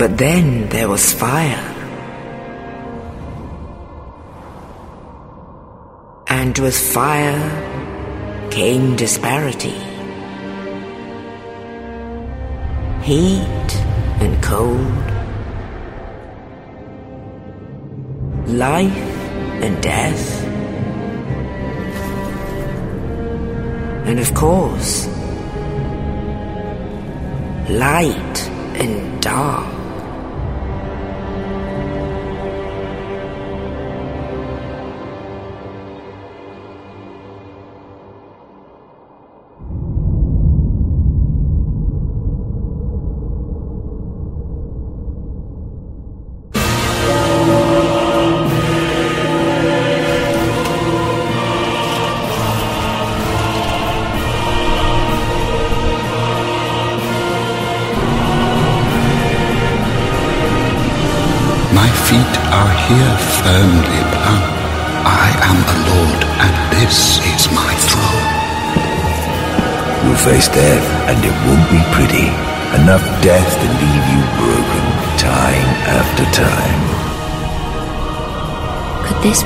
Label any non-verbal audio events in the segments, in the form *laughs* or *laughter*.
But then there was fire. And with fire came disparity. Heat and cold. Life and death. And of course, light and dark.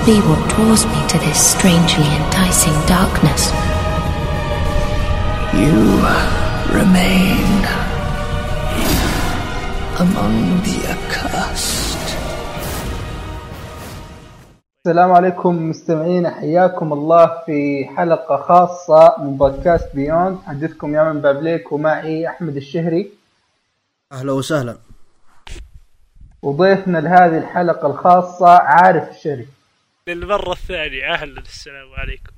Be what draws me to this strangely enticing darkness? You remain among the accursed. السلام عليكم مستمعين حياكم الله في حلقة خاصة من بودكاست بيوند حدثكم يا من بابليك ومعي أحمد الشهري أهلا وسهلا وضيفنا لهذه الحلقة الخاصة عارف الشهري للمرة الثانية. أهلا السلام عليكم.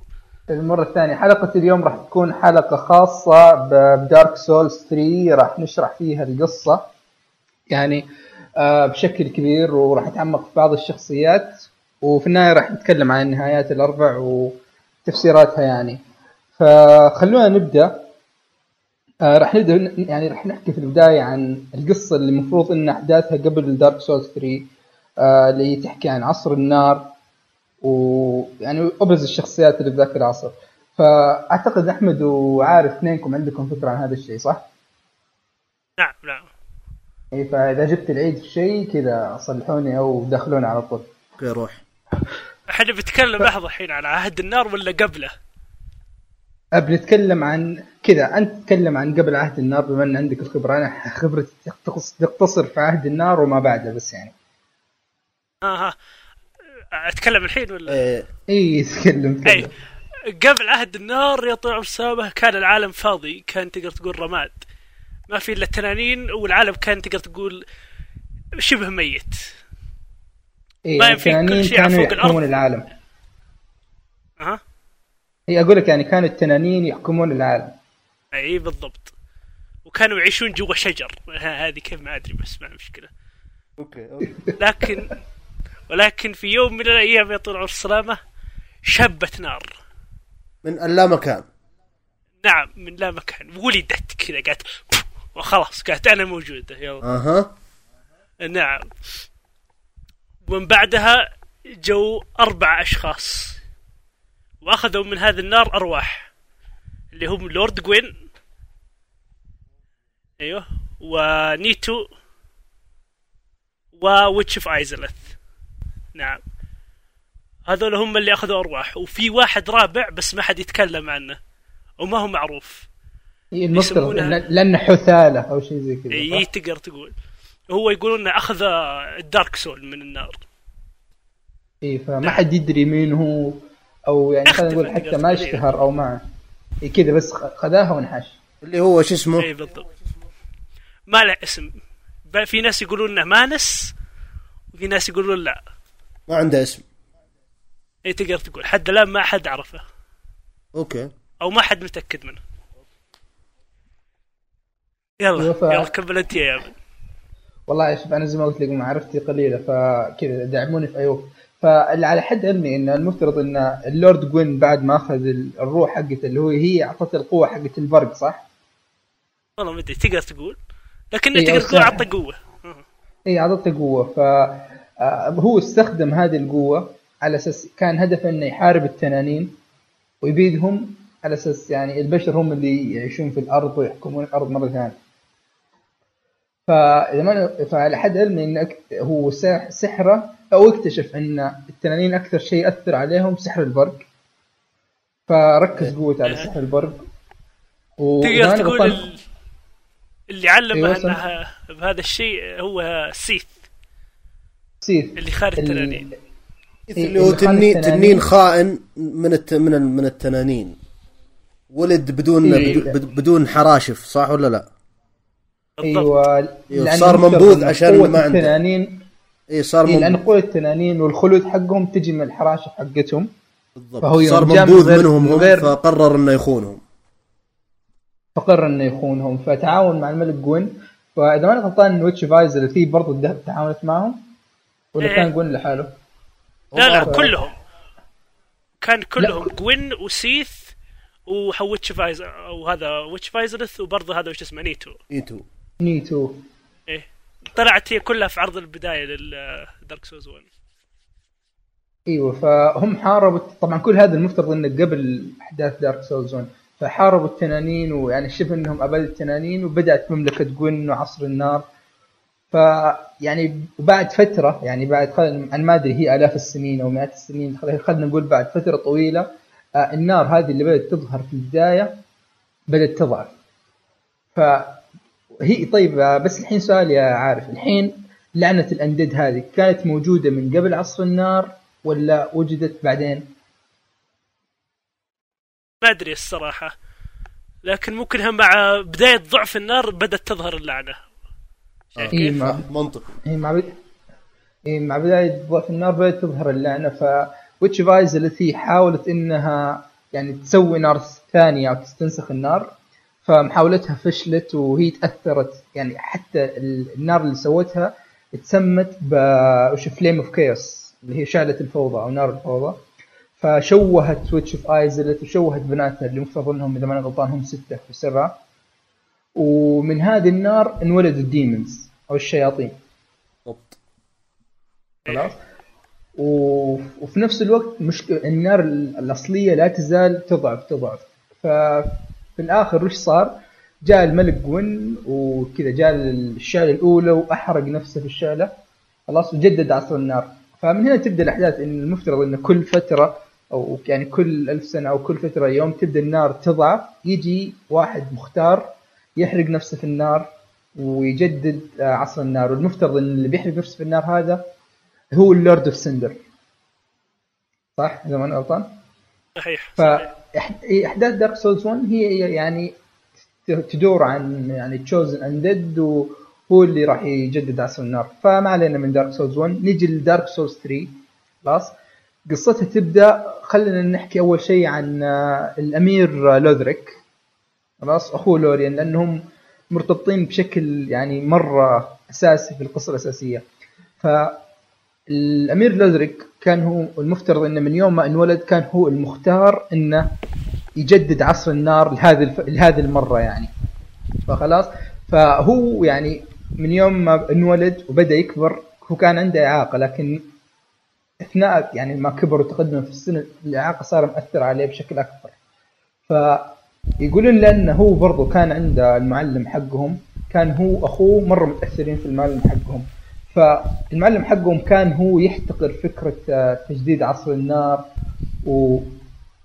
المرة الثانية. حلقة اليوم راح تكون حلقة خاصة بدارك سولز 3 راح نشرح فيها القصة. يعني آه، بشكل كبير وراح نتعمق في بعض الشخصيات. وفي النهاية راح نتكلم عن النهايات الأربع وتفسيراتها يعني. فخلونا نبدأ. آه راح نبدأ يعني راح نحكي في البداية عن القصة اللي المفروض إن أحداثها قبل Dark Souls 3 آه اللي تحكي عن عصر النار. ويعني أبرز الشخصيات اللي في ذاك العصر. فأعتقد أحمد وعارف اثنينكم عندكم فكرة عن هذا الشيء صح؟ نعم نعم. اي فإذا جبت العيد في شيء كذا صلحوني أو دخلوني على طول. okay روح. إحنا بنتكلم لحظة الحين على عهد النار ولا قبله؟ أبي نتكلم عن كذا أنت تتكلم عن قبل عهد النار بما إن عندك الخبرة. أنا خبرتي تقتص- تقتصر في عهد النار وما بعده بس يعني. ها ها أتكلم الحين ولا؟ إيه. اي تكلم اي قبل عهد النار يا طير السابه كان العالم فاضي كان تقدر تقول رماد. ما في إلا التنانين والعالم كان تقدر تقول شبه ميت. اي ما يمكن كل شيء على كانوا فوق يحكمون. العالم. ها؟ اي أقول لك يعني كانوا التنانين يحكمون العالم. اي بالضبط. وكانوا يعيشون جوا شجر. ها- هذه كيف ما أدري بس ما مشكلة. أوكي. لكن ولكن في يوم من الأيام يا طول العمر السلامه شبت نار. من اللا مكان. نعم من لا مكان. ولدت كذا قالت وخلاص قالت أنا موجودة يلا. أها. نعم. ومن بعدها جو أربع أشخاص. وأخذوا من هذه النار أرواح اللي هم Lord Gwyn أيوه. و Nito. و Witch of Izalith نعم. هذول هم اللي أخذوا أرواح وفي واحد رابع بس ما حد يتكلم عنه وما هو معروف. إيه المفترض لأنه حثالة أو شيء زي كذا اي؟ تقدر تقول. هو يقولون إنه أخذ ال Dark Soul من النار. اي فما حد يدري مين هو أو يعني خلينا نقول حتى ما اشتهر أو ما إيه كذا بس خذاها ونحش. اللي هو شو اسمه؟ اي بالضبط. ما له اسم. في ناس يقولون إنه Manus وفي ناس يقولون لا. ما عنده اسم. اي تقدر تقول. حد الان ما حد عرفه. okay. أو ما حد متأكد منه. يلا يلا كمل أنت يا يامن والله شوف أنا زي ما قلت لك معرفتي قليلة فكذا دعموني في أي وقت. فاللي على حد علمي إن المفترض إن ال Lord Gwyn بعد ما أخذ ال- الروح حقته اللي هو هي أعطته القوة حقت البرق صح؟ والله ما أدري تقدر تقول. لكن إي، تقدر تقول. عطى قوة. اي أعطته قوة. ف هو استخدم هذه القوة على أساس كان هدفه إنه يحارب التنانين ويبيدهم على أساس يعني البشر هم اللي يعيشون في الأرض ويحكمون الأرض مرة ثانية. فإذا ما فعلى حد علمي إن أك- هو سح- سحرة أو اكتشف إن التنانين أكثر شيء يأثر عليهم سحر البرق. فركز قوته على سحر البرق. تقدر تقول اللي علمه أيوة، إنها بهذا الشيء هو سيث سيث اللي خارج ال- التنانين. إيه، اللي هو اللي خالد تنين. تنين خائن من الت... من ال- من التنانين. ولد بدون إيه. بدون- بدون حراشف صح ولا لا؟ أيوه أيوة، صار منبوذ عشان ما عنده. التنانين اي صار إيه لأن من... قوة التنانين والخلود حقهم تجي من الحراشف حقتهم. بالضبط. فهو صار منبوذ منهم من هم غير- فقرر إنه يخونهم. فقرر إنه يخونهم. فتعاون مع الملك جوين. فإذا ماني غلطان Witch of Izalith اللي فيه برضه الذهب تعاونت معهم. ولا إيه. كان جوين لحاله؟ لا لا هم- كلهم. كان كلهم. جوين وسيث و Witch of Izalith وهذا Witch of Izalith وبرضه هذا وش اسمه نيتو. نيتو نيتو. إيه. طلعت هي كلها في عرض البداية لل Dark Souls 1 إيوه فهم حاربوا طبعا كل هذا المفترض إنه قبل أحداث Dark Souls 1 فحاربوا التنانين ويعني شبه إنهم أبادوا التنانين وبدأت مملكة جوين وعصر النار. ف يعني وبعد فترة يعني بعد أنا ما أدري هي آلاف السنين أو مئات السنين خلينا نقول بعد فترة طويلة آه، النار هذه اللي بدأت تظهر في البداية بدأت تضعف فهي طيب آه، بس الحين سؤال يا عارف الحين لعنة الأندد هذه كانت موجودة من قبل عصر النار ولا وجدت بعدين؟ ما أدري الصراحة لكن ممكن مع بداية ضعف النار بدأت تظهر اللعنة كيف؟ مع منطقي. إيه مع بد... إيه مع بداية ضعف النار بدأت تظهر اللعنة ف Witch of Izalith التي حاولت إنها يعني تسوي نار ثانية أو تستنسخ النار فمحاولتها فشلت وهي تأثرت يعني حتى ال- النار اللي سوتها تسمت ب وش Flame of Chaos اللي هي شعلة الفوضى أو نار الفوضى. فشوهت Witch of Izalith وشوهت بناتها اللي مفترض إنهم إذا ما أنا غلطان هم ستة في سرها ومن هذه النار انولدوا ال Demons أو الشياطين. بالضبط. خلاص. وفي نفس الوقت مش النار ال- الأصلية لا تزال تضعف تضعف. ففي الآخر وش صار؟ جاء الملك جوين وكذا جاء الشعلة الأولى وأحرق نفسه في الشعلة خلاص؟ وجدد عصر النار. فمن هنا تبدأ الأحداث إن المفترض إن كل فترة أو يعني كل ألف سنة أو كل فترة يوم تبدأ النار تضعف يجي واحد مختار يحرق نفسه في النار ويجدد آه، عصر النار. والمفترض إن اللي بيحرق نفسه في النار هذا هو ال Lord of Cinder. صح؟ إذا ما أنا غلطان؟ صحيح. فاحداث Dark Souls 1 هي يعني تدور عن يعني Chosen Undead وهو اللي راح يجدد عصر النار. فما علينا من Dark Souls 1 نيجي ل Dark Souls 3 خلاص؟ قصتها تبدأ خلينا نحكي أول شيء عن آه، الأمير لوذريك خلاص أخوه لوريان لأنهم مرتبطين بشكل يعني مرة أساسي في القصة الأساسية. فالأمير لوذريك كان هو المفترض إنه من يوم ما انولد كان هو المختار إنه يجدد عصر النار لهذه الف... لهذه المرة يعني. فخلاص فهو يعني من يوم ما انولد وبدأ يكبر هو كان عنده إعاقة لكن أثناء يعني ما كبر وتقدم في السن الإعاقة صار مأثر عليه بشكل أكبر. فيقولون لأنه هو برضو كان عنده المعلم حقهم كان هو أخوه مرة متأثرين في المعلم حقهم. فالمعلم حقهم كان هو يحتقر فكرة آه، تجديد عصر النار و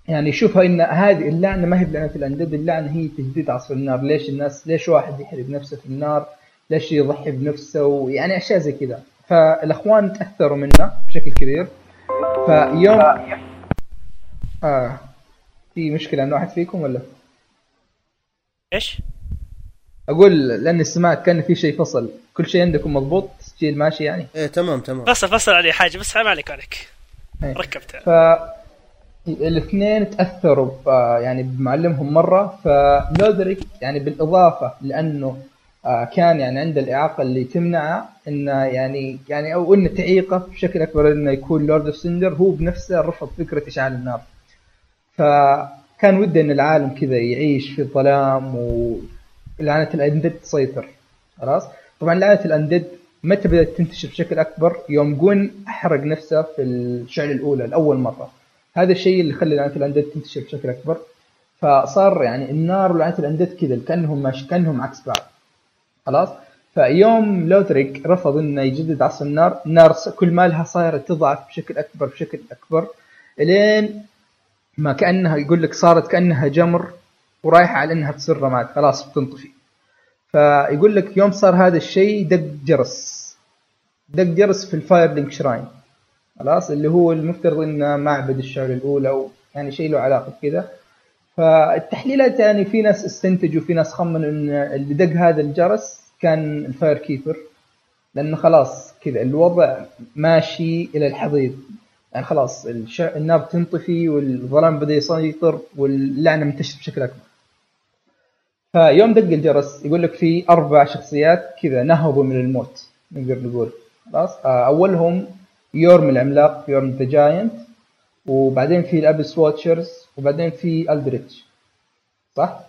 يعني يشوفها إن هذه اللعنة ما هي بلعنة الاندد اللعنة هي تجديد عصر النار. ليش الناس ليش واحد يحرق نفسه في النار؟ ليش يضحي بنفسه؟ ويعني أشياء زي كذا. فالأخوان تأثروا منه بشكل كبير. فيوم آه في مشكلة عند واحد فيكم ولا؟ إيش؟ أقول لاني سمعت كان في شيء فصل. كل شيء عندكم مضبوط؟ تسجيل ماشي يعني؟ إيه تمام تمام. فصل فصل عليه حاجة بس ما عليك عليك. إيه. ركبتها ف الاثنين تأثروا ب- يعني بمعلمهم مرة. فلودريك يعني بالإضافة لأنه آه، كان يعني عنده الإعاقة اللي تمنعه إنه يعني يعني أو إنه تعيقه بشكل أكبر إنه يكون Lord of Cinder هو بنفسه رفض فكرة إشعال النار. فكان وده إن العالم كذا يعيش في الظلام ولعنة ال Undead تسيطر. خلاص؟ طبعا لعنة ال Undead متى بدات تنتشر بشكل أكبر يوم جوين أحرق نفسه في الشعلة الأولى لاول مرة. هذا الشيء اللي خلى لعنة ال Undead تنتشر بشكل أكبر. فصار يعني النار ولعنة ال Undead كذا كأنهم ماشي كأنهم عكس بعض. خلاص؟ فيوم لوثريك رفض إنه يجدد عصر النار س- كل ما لها صايرة تضعف بشكل أكبر بشكل أكبر. إلين ما كأنها يقول لك صارت كأنها جمر ورايحة على إنها تصير رماد. خلاص بتنطفي. فيقول لك يوم صار هذا الشيء دق جرس. دق جرس في ال Firelink Shrine. خلاص اللي هو المفترض إنه معبد الشعلة الأولى أو يعني شيء له علاقة بكذا. فالتحليلات يعني في ناس استنتجوا في ناس خمنوا إن اللي دق هذا الجرس كان ال Fire Keeper. لأنه خلاص كذا الوضع ماشي إلى الحضيض. يعني خلاص الش... النار تنطفي والظلام بدا يسيطر واللعنة منتشرة بشكل أكبر. فيوم دق الجرس يقول لك في أربع شخصيات كذا نهضوا من الموت نقدر نقول خلاص؟ آه، أولهم يورم العملاق Yhorm the Giant وبعدين في ال Abyss Watchers وبعدين في ألدريتش. صح؟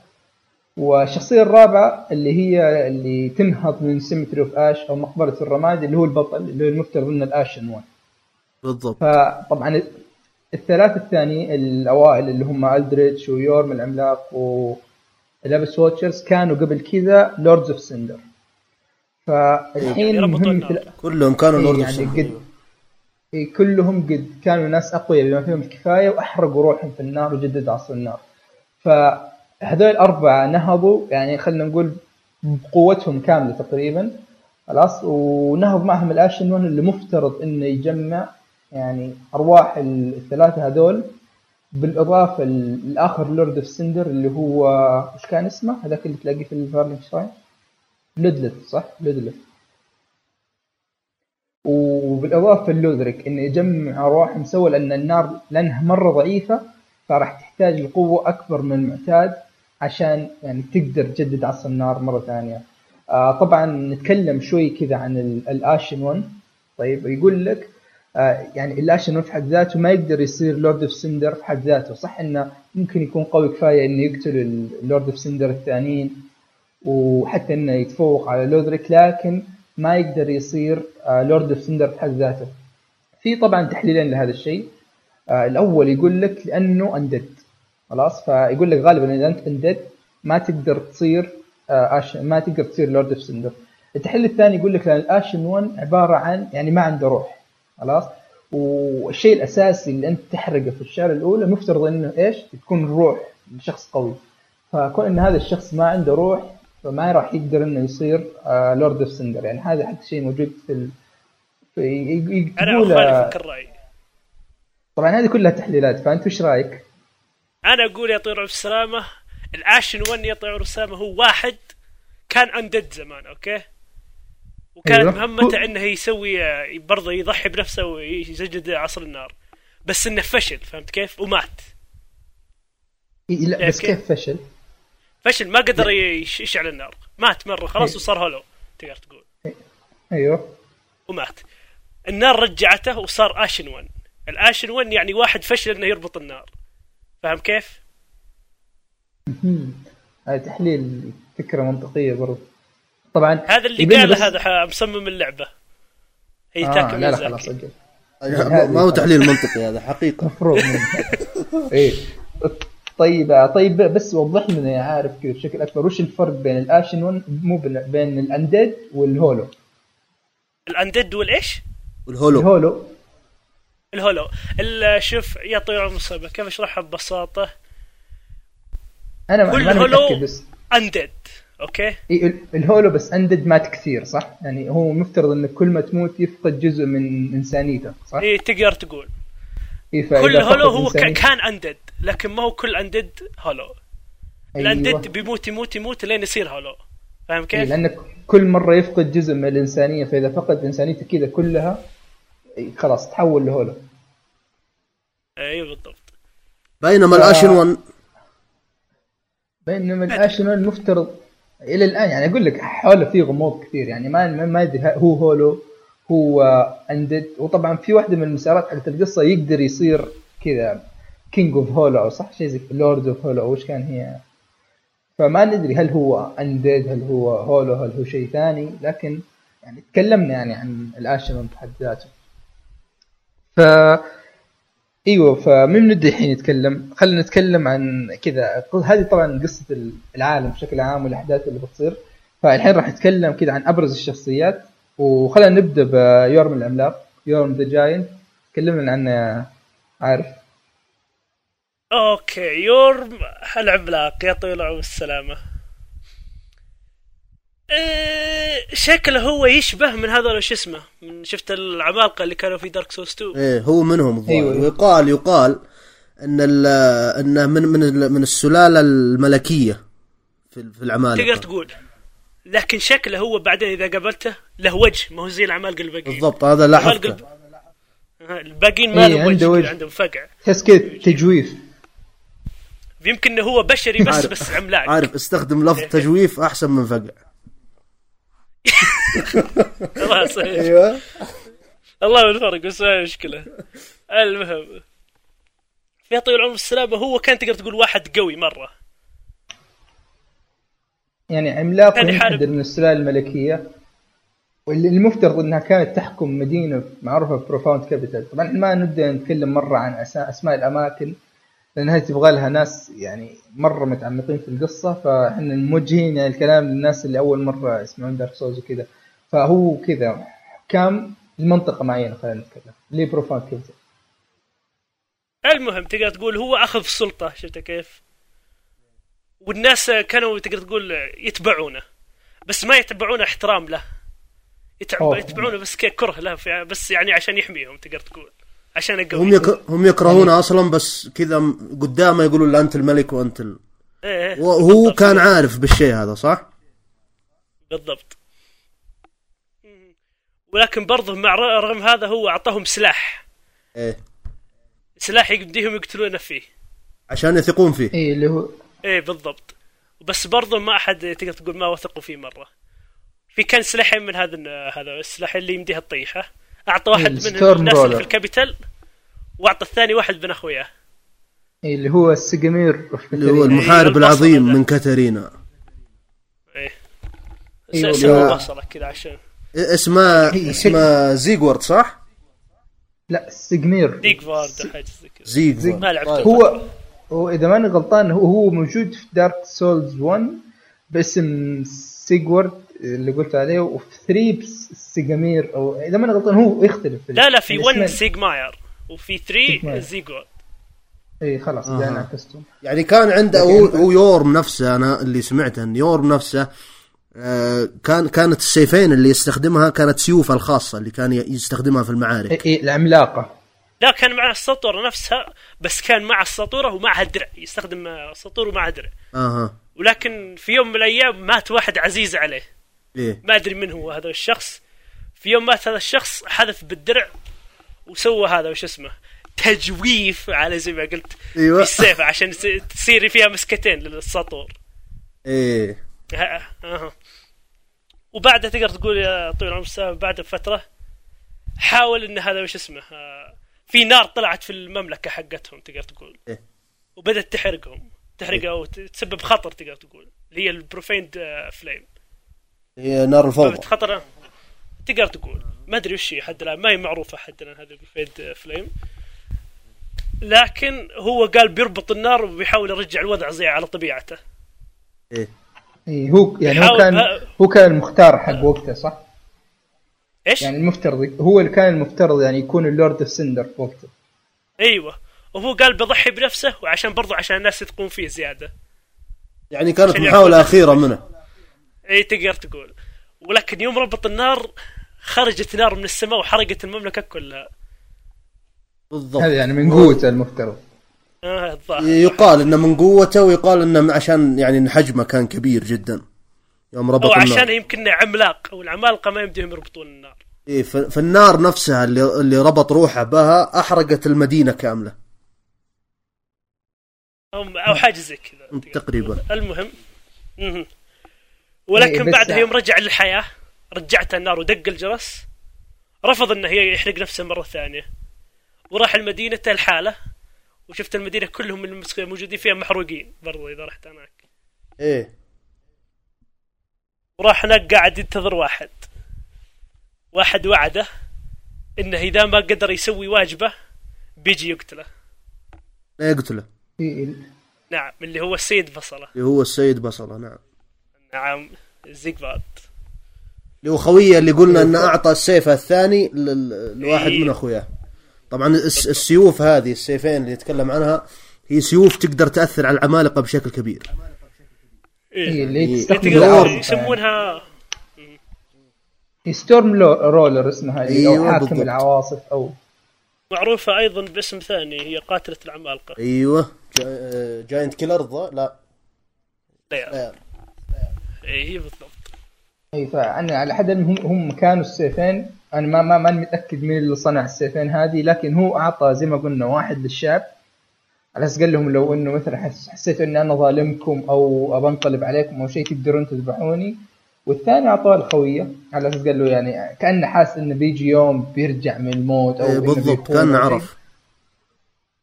والشخصية الرابعة اللي هي اللي تنهض من Cemetery of Ash أو مقبرة الرماد اللي هو البطل اللي هو المفترض إنه ال Ashen One بالضبط. فطبعا الثلاثة الثاني الأوائل اللي هم ألدريتش ويورم العملاق وال Abyss Watchers كانوا قبل كذا Lords of Cinder فالحين مهم النار. في كلهم كانوا لورد يعني يعني قد إيه كلهم قد كانوا ناس أقوياء بما فيهم الكفاية وأحرقوا روحهم في النار وجدد عصر النار. فهذول الأربعة نهضوا يعني خلينا نقول بقوتهم كاملة تقريبا خلاص ونهض معهم ال Ashen اللي مفترض إنه يجمع يعني أرواح الثلاثة هذول بالإضافة لاخر Lord of Cinder اللي هو وش كان اسمه؟ هذاك اللي تلاقيه في ال Firelink Shrine لودلث صح؟ لودلث وبالإضافة للوثريك انه يجمع أرواحهم سوى لأن النار لأنها مرة ضعيفة فراح تحتاج لقوه أكبر من المعتاد عشان يعني تقدر تجدد عصر النار مرة ثانية. آه طبعا نتكلم شوي كذا عن ال- ال Ashen One طيب يقول لك يعني ال Ashen One في حد ذاته ما يقدر يصير Lord of Cinder في حد ذاته صح إنه ممكن يكون قوي كفاية إنه يقتل ال Lord of Cinder الثانيين وحتى إنه يتفوق على لوثريك لكن ما يقدر يصير Lord of Cinder بحد ذاته. في طبعا تحليلين لهذا الشيء. آه، الأول يقول لك لأنه Undead خلاص فيقول لك غالبا إذا أنت Undead ما تقدر تصير آه، Ash... ما تقدر تصير Lord of Cinder. التحليل الثاني يقول لك لأن ال Ashen One عبارة عن يعني ما عنده روح خلاص والشيء الأساسي اللي أنت تحرقه في الشعلة الأولى مفترض إنه إيش؟ تكون الروح لشخص قوي. فكون إن هذا الشخص ما عنده روح فما راح يقدر إنه يصير Lord of Cinder يعني هذا حتى شيء موجود في ال... في أنا اخالفك الراي طبعا هذه كلها تحليلات فأنت وش رأيك؟ أنا أقول يا طويل السلامه ال Ashen One يا طويل السلامه هو واحد كان Undead زمان okay وكانت أيوه. مهمته إنه يسوي برضه يضحي بنفسه ويجدد عصر النار. بس إنه فشل فهمت كيف؟ ومات. لا بس okay. كيف فشل؟ فشل ما قدر يش- يشعل النار. مات مرة خلاص أيوه. وصار Hollow تقدر تقول. أيوه. ومات. النار رجعته وصار Ashen One ال Ashen One يعني واحد فشل إنه يربط النار. فاهم كيف؟ هذا تحليل فكرة منطقية برضو طبعا هذا اللي قاله بس- هذا مصمم اللعبة. هي آه تاكا لا لا. خلاص أجل. ما هو تحليل منطقي هذا حقيقة. مفروض *laughs* إيه. طيب طيب بس وضح لنا يا عارف كذا بشكل أكبر وش الفرق بين الآشن 1 مو بين- بين الانديد والهولو؟ الأندد والإيش؟ والهولو. الهولو. الهولو. ال- شوف يا طيور المصيبة. كيف أشرحها ببساطة؟ أنا كل هولو أندد. okay إيه ال- ال Hollow بس Undead مات كثير صح؟ يعني هو مفترض انه كل ما تموت يفقد جزء من إنسانيته صح؟ إي تقدر تقول إيه كل Hollow هو كان Undead لكن ما هو كل Undead Hollow أيوة. ال Undead بيموت يموت يموت لين يصير Hollow فاهم إيه كيف؟ لانك كل مرة يفقد جزء من الإنسانية فإذا فقد إنسانيته كذا كلها إيه خلاص تحول ل Hollow أيوه بالضبط بينما ال Ashen One بينما ال Ashen المفترض إلى الآن يعني أقول لك حوله في غموض كثير يعني ما ما- ادري هو Hollow هو Undead وطبعا في واحدة من المسارات حقت القصة يقدر يصير كذا King of Hollow أو صح؟ شيء زي Lord of Hollow وش كان هي؟ فما ندري هل هو Undead هل هو Hollow هل هو شيء ثاني لكن يعني تكلمنا يعني عن ال Ashen بحد ذاته ف إيوه فمن نبدا الحين نتكلم خلينا نتكلم عن كذا. هذه طبعا قصة العالم بشكل عام والأحداث اللي بتصير. فالحين راح نتكلم كذا عن أبرز الشخصيات. وخلينا نبدأ بيورم العملاق يورم the Giant. تكلمنا عنه عارف. okay يورم العملاق يا طويل العمر السلامة. إيه شكله هو يشبه من هذا شو اسمه من شفت العمالقة اللي كانوا في دارك سوس 2 إيه هو منهم الظاهر. أيوة. ويقال يقال إن ال- إنه من من من السلالة الملكية في في العمالقة. تقدر تقول. لكن شكله هو بعدين إذا قابلته له وجه ما هو زي العمالقة الباقيين. بالضبط هذا لاحظته. ها، الباقيين ما إيه، لهم عنده وجه, وجه. عندهم فقع. تحس كذا تجويف. يمكن إنه هو بشري بس عارف- بس عملاق. عارف استخدم لفظ تجويف أحسن من فقع. خلاص أيوه. الله من الفرق بس ما هي مشكلة. المهم يا طويل العمر السلامة هو كان تقدر تقول واحد قوي مرة. يعني عملاق يحارب- منحدر من السلالة الملكية. واللي المفترض إنها كانت تحكم مدينة معروفة Profaned Capital طبعا ما نبدأ نتكلم مرة عن أسماء الأماكن لأن هذه تبغى لها ناس يعني مرة متعمقين في القصة. فإحنا موجهين يعني الكلام للناس اللي أول مرة يسمعون Dark Souls وكذا. فهو كذا حكام لمنطقه معينة خلينا نتكلم. هي Profaned Capital المهم تقدر تقول هو أخذ السلطة شفت كيف؟ والناس كانوا تقدر تقول يتبعونه بس ما يتبعونه احترام له. يتبعونه بس ككره له بس يعني عشان يحميهم تقدر تقول. عشان هم قوي يك... هم يكرهونه أصلا بس كذا قدامه يقولوا له أنت الملك وأنت ال... إيه، وهو بالضبط. كان عارف بالشيء هذا صح؟ بالضبط. ولكن برضه مع رغم هذا هو أعطاهم سلاح. إيه. سلاح يمديهم يقتلونه فيه. عشان يثقون فيه. اي اللي هو إيه بالضبط. بس برضه ما أحد تقدر تقول ما وثقوا فيه مرة. في كان سلاحين من هذا هذا السلاح اللي يمديها الطيحه أعطى واحد من الستورم الناس اللي. في الكابيتال وأعطى الثاني واحد من أخوياه. إيه اللي هو السجمير. اللي هو المحارب البصل العظيم. من كاتارينا إيه. بصله كذا عشان إيه، اسمه إيه، اسمه زيغورد صح؟ لا السجمير ديك فارد حاجة زي كذا زيغورد ما لعبت هو هو إذا ماني غلطان هو هو موجود في دارك سولز 1 باسم سيجورد اللي قلت عليه وفي 3 بس سيجامير أو إذا ماني غلطان هو يختلف لا لا في 1 الاسمين. سيجماير وفي 3 سيجماير. زيجورد اي خلاص آه. يعني كان عنده هو, هو يورم نفسه أنا اللي سمعته إن يورم نفسه كان كانت السيفين اللي يستخدمها كانت سيوفه الخاصة اللي كان يستخدمها في المعارك. اي العملاقة. لا كان معه السطوره نفسها بس كان مع السطوره ومعها درع يستخدم السطور ومعها درع أها. ولكن في يوم من الأيام مات واحد عزيز عليه. إيه. ما أدري من هو هذا الشخص. في يوم مات هذا الشخص حذف بالدرع وسوى هذا وش اسمه تجويف على زي ما قلت أيوه. في السيف عشان تصير فيها مسكتين للسطور. إيه. ها-. وبعدها تقدر تقول يا طويل العمر السلام بعد فترة حاول إن هذا وش اسمه آه، في نار طلعت في المملكة حقتهم تقدر تقول. إيه. وبدت تحرقهم. تحرق أو ت- تسبب خطر تقدر تقول. اللي هي ال Profaned آه، Flame. هي نار الفوضى. خطر. تقدر تقول. ما أدري وش هي حد الآن ما هي معروفة حد الآن هذا ال Profaned Flame. لكن هو قال بيربط النار وبيحاول يرجع الوضع زي على طبيعته. إيه. اي هو يعني هو كان هو كان المختار حق وقته صح؟ إيش؟ يعني المفترض هو اللي كان المفترض يعني يكون ال Lord of Cinder في وقته. أيوه. وهو قال بضحي بنفسه وعشان برضو عشان الناس يثقون فيه زيادة. يعني كانت محاولة أخيرة منه. اي تقدر تقول. ولكن يوم ربط النار خرجت نار من السماء وحرقت المملكة كلها. بالضبط. هذا يعني من قوته المفترض. *laughs* يقال إنه من قوته ويقال إنه عشان يعني حجمه كان كبير جدا. يوم ربط أو النار. عشان يمكن عملاق أو العمالقة ما يمديهم يربطون النار. ف- فالنار نفسها اللي اللي ربط روحه بها أحرقت المدينة كاملة. أو حاجة زي كذا. تقريبا. المهم. مهم. إيه، ولكن بعدها يوم رجع للحياة رجعت النار ودق الجرس رفض إنه هي يحرق نفسه مرة ثانية وراح المدينة الحاله وشفت المدينة كلهم اللي مس- موجودين فيها محروقين برضو إذا رحت هناك. إيه. وراح هناك قاعد ينتظر واحد. واحد وعده إنه إذا ما قدر يسوي واجبة بيجي يقتله. لا يقتله. نعم اللي هو السيد بصلة. اللي هو السيد بصلة نعم. نعم زيجفارد اللي هو خويه اللي قلنا إنه أعطى السيف الثاني لواحد إيه. من أخوياه. طبعا الس- السيوف هذه السيفين اللي نتكلم عنها هي سيوف تقدر تأثر على العمالقة بشكل كبير. هي إيه. اللي إيه. تستخدم يسمونها هي Storm لو- Ruler اسمها هذه أيوة، أو حاكم بالضبط. العواصف أو معروفة أيضا باسم ثاني هي قاتلة العمالقة. أيوه. جا... Giant Killer ذا؟ لا. لا لا. إيه هي بالضبط. اي فأنا على حد هم هم كانوا السيفين. أنا ما ما ماني متأكد مين اللي صنع السيفين هذه لكن هو أعطى زي ما قلنا واحد للشاب على أساس قال لهم لو إنه مثلا حس- حسيتوا إني أنا ظالمكم أو ابنقلب عليكم أو شيء تقدرون تذبحوني. والثاني أعطاه الخوية. على أساس قال له يعني كأنه حاس إنه بيجي يوم بيرجع من الموت أو إيه، بالضبط بيكون كان أو شيء. عرف.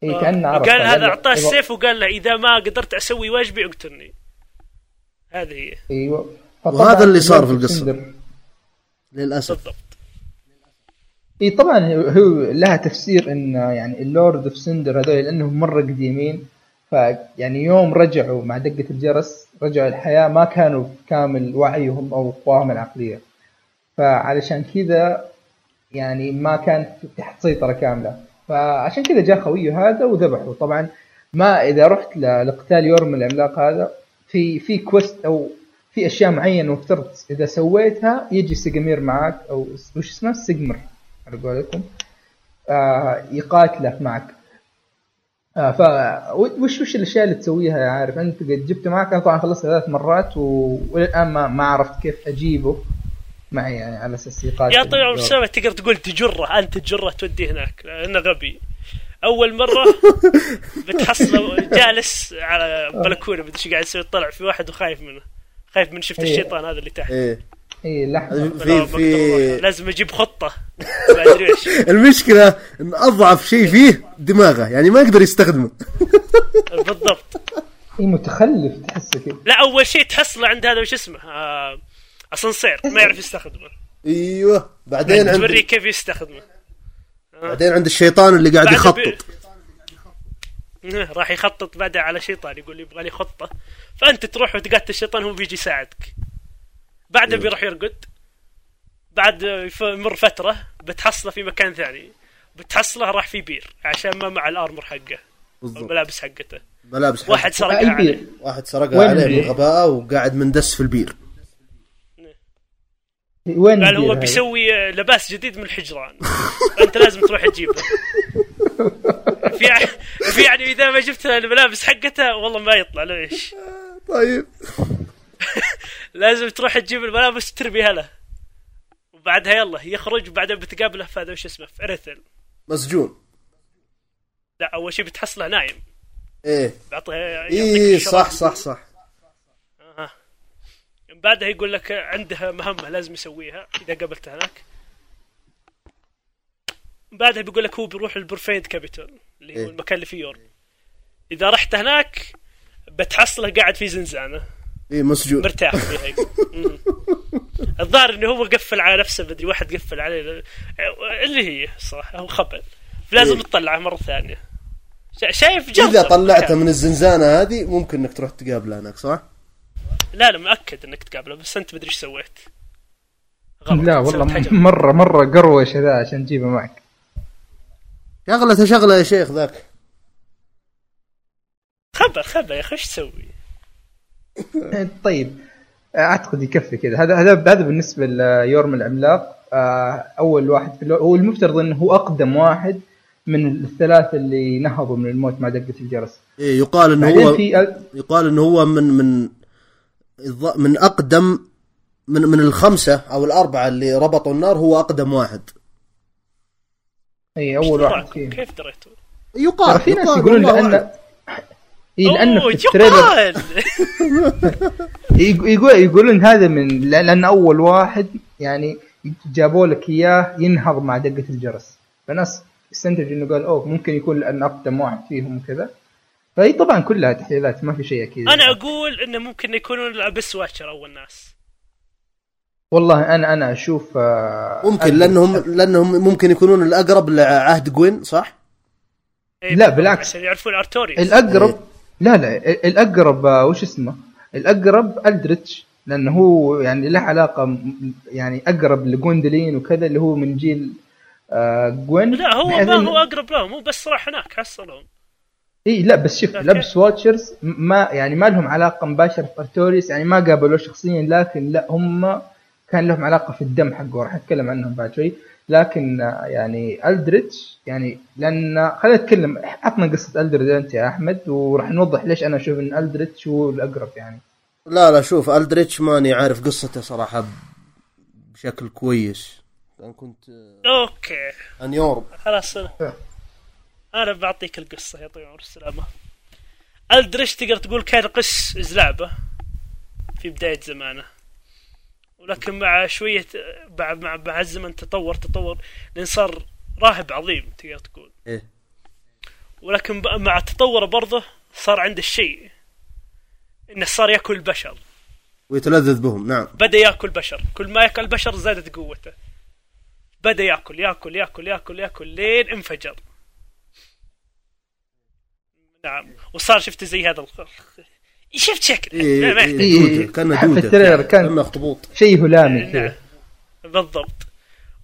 اي كأنه عرف. وقال هذا إذا- السيف وقال له إذا ما قدرت أسوي واجبي اقتلني. هذه هي. أيوه. وهذا اللي صار في. سندر. للأسف. بالضبط. إي طبعا هو- لها تفسير إن يعني ال Lord of Cinder هذول لأنهم مرة قديمين فيعني يوم رجعوا مع دقة الجرس رجعوا الحياة ما كانوا بكامل وعيهم أو قواهم العقلية. فعلشان كذا يعني ما كان تحت سيطره كاملة. فعشان كذا جاء خويه هذا وذبحه. طبعا ما إذا رحت لقتال يورم العملاق هذا في في quest أو في أشياء معينة مفترض إذا سويتها يجي سيجمير معك أو وش اسمه؟ سيجمر. على قولكم آه يقاتلك معك. آه ف وش وش الأشياء اللي تسويها؟ يا عارف أنت قد جبته معك أنا طبعا خلصت ثلاث مرات. والآن ما ما عرفت كيف أجيبه معي يعني على أساس يقاتل. يا طويل العمر تقدر تقول تجره أنت تجره توديه هناك لأنه غبي. أول مرة *laughs* بتحصله جالس على بلكونة مدري إيش قاعد يسوي طلع في واحد وخايف منه. خايف من شفت إيه. الشيطان هذا اللي تحت. إيه. اي لحظة. في في لازم أجيب خطة. *laughs* ما أدري إيش. المشكلة إن أضعف شيء فيه دماغه يعني ما يقدر يستخدمه. *laughs* بالضبط. اي متخلف تحسه كذا لا أول شيء تحصله عند هذا وش اسمه؟ آه أسانسير. ما يعرف يستخدمه. أيوه. بعدين عند توريه كيف يستخدمه. بعدين عند الشيطان اللي قاعد يخطط. بي- *laughs* راح يخطط بعدها على شيطان يقول يبغى لي خطة. فأنت تروح وتقاتل الشيطان هو بيجي يساعدك. بعدها بيروح يرقد. بعد يمر فترة بتحصله في مكان ثاني. بتحصله راح في بير عشان ما مع ال armor حقه. بالضبط. الملابس حقته. ملابس واحد سرقها عليه. واحد سرقها عليه البير؟ من غباءه وقاعد مندس في البير. وين قال هو؟ بيسوي لباس جديد من الحجران. *laughs* فانت لازم تروح تجيبه. *laughs* في في يعني إذا ما جبت الملابس حقته والله ما يطلع ليش؟ طيب. *laughs* لازم تروح تجيب الملابس وترميها له. وبعدها يلا يخرج وبعدين بتقابله في هذا وش اسمه في اريثل مسجون. لا أول شيء بتحصله نايم. إيه. بعطيه إيه صح صح صح. بعدها يقول لك عنده مهمة لازم يسويها إذا قابلته هناك. بعدها بيقول لك هو بيروح ال Profaned Capital اللي هو إيه. المكان اللي فيه Yhorm إذا رحت هناك بتحصله قاعد في زنزانة. إيه مسجون مرتاح فيها. *laughs* الظاهر إنه هو قفل على نفسه بدري واحد قفل عليه اللي هي صراحة هو خبل لازم إيه. تطلعه مرة ثانية شا- شايف جرب إذا طلعته من الزنزانة هذه ممكن إنك تروح تقابله هناك صح؟ لا لا مأكد إنك تقابله بس أنت مدري إيش سويت غلط. لا والله. مره مرة قروش ذا عشان تجيبه معك شغله شغلة يا شيخ ذاك خبر خبر يا أخي إيش تسوي؟ *laughs* طيب أعتقد يكفي كذا هذا هذا هذا بالنسبة ليورم العملاق آه، أول واحد في. هو المفترض إنه هو أقدم واحد من الثلاثه اللي نهضوا من الموت مع دقة الجرس إيه يقال إنه بعدين هو في يقال إنه هو من من الظ- من اقدم من من الخمسة أو الأربعة اللي ربطوا النار هو أقدم واحد اي أول واحد كيف دريتوا؟ يقال في ناس يقولون لأن. إيه لأنه في التريلر. *laughs* يقول يقولون هذا من لأن أول واحد يعني جابوا لك إياه ينهض مع دقة الجرس. فناس استنتج إنه قال أوه ممكن يكون لأن أقدم واحد فيهم وكذا. فهي طبعا كلها تحليلات ما في شيء أكيد. أنا أقول إنه ممكن يكونون ال Abyss Watchers أول ناس. والله أنا أنا أشوف آه، ممكن. لانهم لأنهم ممكن يكونون الأقرب لعهد جوين صح؟ إيه، لا، بالعكس. عشان يعرفون أرتوريوس. الأقرب لا لا الأقرب آه، وش اسمه؟ الأقرب ألدريتش لأنه هو يعني له علاقة يعني أقرب لجوندلين وكذا اللي هو من جيل آه جوين. لا هو ما هو أقرب لهم هو بس راح هناك حصلهم. إي لا بس شوف ال Abyss Watchers ما يعني ما لهم علاقة مباشرة في أرتوريس يعني ما قابلوه شخصيا لكن لا هم كان لهم علاقة في الدم حقه راح أتكلم عنهم بعد شوي. لكن يعني ألدريتش يعني لأن خلينا نتكلم عطنا قصة ألدريتش أنت يا أحمد وراح نوضح ليش أنا أشوف إن ألدريتش هو الأقرب يعني. لا لا شوف ألدريتش ماني عارف قصته صراحة بشكل كويس. أنا كنت أوكي. انيورب خلاص أنا. أنا بعطيك القصة يا طويل العمر السلامه الدريش تقدر تقول كان قس زلابه في بداية زمانه. ولكن مع شوية مع مع, مع الزمن تطور تطور لأن صار راهب عظيم تقدر تقول. إيه. ولكن مع تطوره برضه صار عنده الشيء إنه صار يأكل البشر. ويتلذذ بهم نعم. بدأ يأكل بشر كل ما يأكل بشر زادت قوته. بدأ يأكل يأكل يأكل يأكل يأكل لين انفجر. نعم. وصار شفت زي هذا الخ... شفت شكل إيه ما إيه يحتاج. إيه. دودة كان في التريلر كان- اخطبوط شيء هلامي نعم بالضبط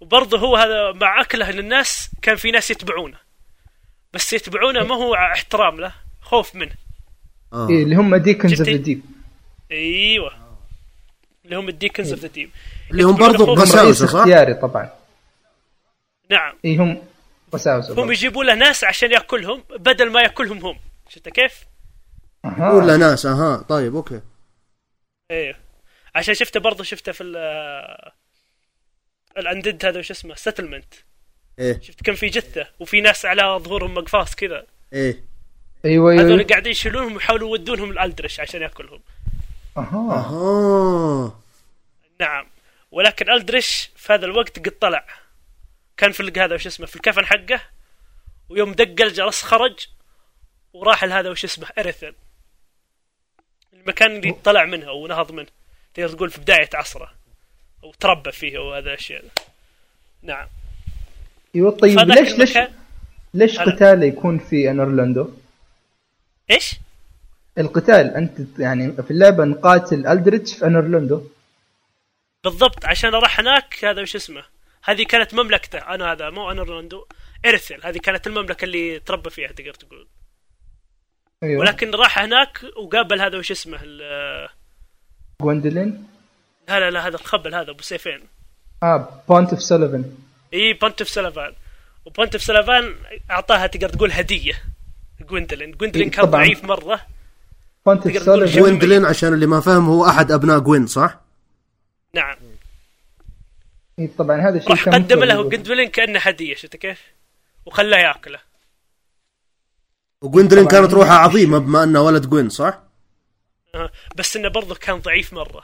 وبرضه هو هذا مع أكله للناس كان في ناس يتبعونه بس يتبعونه ما هو احترام له خوف منه آه. إيه اللي هم deacons of؟ the deep أيوه اللي هم ال deacons of the deep اللي هم وساوسة، صح؟ اختياري طبعا نعم اي هم وساوسة هم برضه. يجيبوا له ناس عشان يأكلهم بدل ما يأكلهم هم شفت كيف؟ أها. ولا ناس أها. طيب أوكي. إيه. عشان شفته برضه شفته في ال الاندد هذا وش اسمه ستلمنت إيه. شفت كان في جثة وفي ناس على ظهورهم مقفاص كذا. إيه. أيوه هذول أيوه قاعدين يشيلونهم ويحاولوا يودونهم الالدرش عشان يأكلهم. أها. أها. نعم. ولكن ألدرش في هذا الوقت قد طلع. كان في هذا وش اسمه في الكفن حقه ويوم دق الجرس خرج وراح لهذا وش اسمه اريثن المكان اللي طلع منه ونهض منه. تقدر تقول في بداية عصره. وتربى فيه وهذا الاشياء نعم. أيوه طيب ليش ليش ليش هلا. قتال يكون في ان أورلاندو؟ إيش؟ القتال. أنت يعني في اللعبة نقاتل ألدريتش في ان أورلاندو. بالضبط عشان راح هناك هذا وش اسمه؟ هذه كانت مملكته. أنا هذا مو أنا رونالدو ارثل هذه كانت المملكة اللي تربى فيها تقدر تقول. أيوه. ولكن راح هناك وقابل هذا وش اسمه ال- جوندلين لا لا لا هذا الخبل هذا أبو سيفين. آه بونت اوف سوليفان إي بونتف سلافان وبونتف سلافان أعطاها تقدر تقول هدية جويندلين جويندلين إيه، كان طبعاً. ضعيف مرة. بونت اوف تقدر تقول سوليفان جوين- جويندلين عشان اللي ما فاهم هو أحد أبناء جوين صح؟ نعم. إيه، طبعا هذا الشيء راح قدم له مفترض. جويندلين كأنه هدية شفت كيف؟ وخلاه يأكله. وجويندلين طبعاً. كانت روحها عظيمة بما انه ولد جوين صح؟ آه، بس إنه برضه كان ضعيف مرة.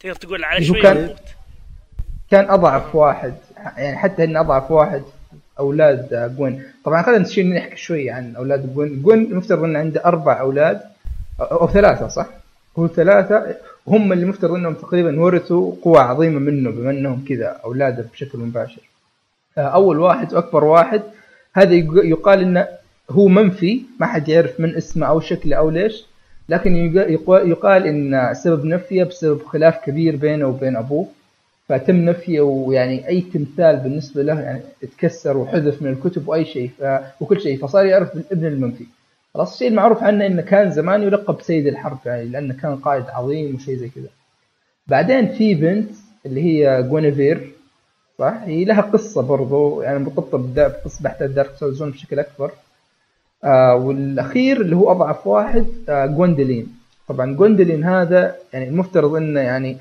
تقدر تقول على هو شوية كان- يموت. كان أضعف واحد يعني حتى ان أضعف واحد أولاد جوين. طبعا خلينا نشيل نحكي شوي عن أولاد جوين. جوين المفترض إنه عنده أربع أولاد أو, أو ثلاثة صح؟ هو ثلاثة. هم اللي مفترض إنهم تقريبا ورثوا قوة عظيمة منه بما إنهم كذا اولاده بشكل مباشر. آه، أول واحد وأكبر واحد هذا يق- يقال إنه هو منفي ما حد يعرف من اسمه أو شكله أو ليش لكن يق- يق- يقال إن سبب نفيه بسبب خلاف كبير بينه وبين أبوه. فتم نفيه ويعني أي تمثال بالنسبة له يعني اتكسر وحذف من الكتب وأي شيء ف... وكل شيء فصار يعرف بالابن المنفي. خلاص الشيء المعروف عنه إنه كان زمان يلقب سيد الحرب يعني لأنه كان قائد عظيم وشيء زي كذا. بعدين في بنت اللي هي جوينيفير صح؟ هي لها قصة برضو يعني مرتبطة بقصة بحث بشكل أكبر. آه والأخير اللي هو أضعف واحد آه جوندلين طبعا جوندلين هذا يعني المفترض إنه يعني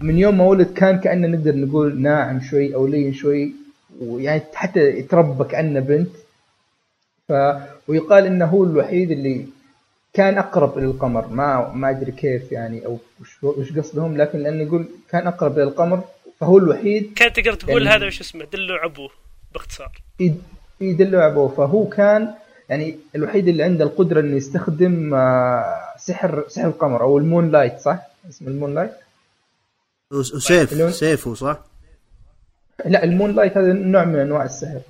من يوم ما ولد كان كأنه نقدر نقول ناعم شوي أو لين شوي ويعني حتى يتربى كأنه بنت. ف ويقال إنه هو الوحيد اللي كان أقرب إلى القمر. ما ما أدري كيف يعني أو وش قصدهم لكن لأنه يقول كان أقرب إلى القمر فهو الوحيد كان تقدر تقول يعني- هذا وش اسمه دلوا ابوه باختصار. يد- يدلوا ابوه فهو كان يعني الوحيد اللي عنده القدرة إنه يستخدم آه، سحر سحر القمر أو ال moonlight صح؟ اسمه ال moonlight؟ وس- وسيف سيفه صح؟ لا ال moonlight هذا نوع من أنواع السحر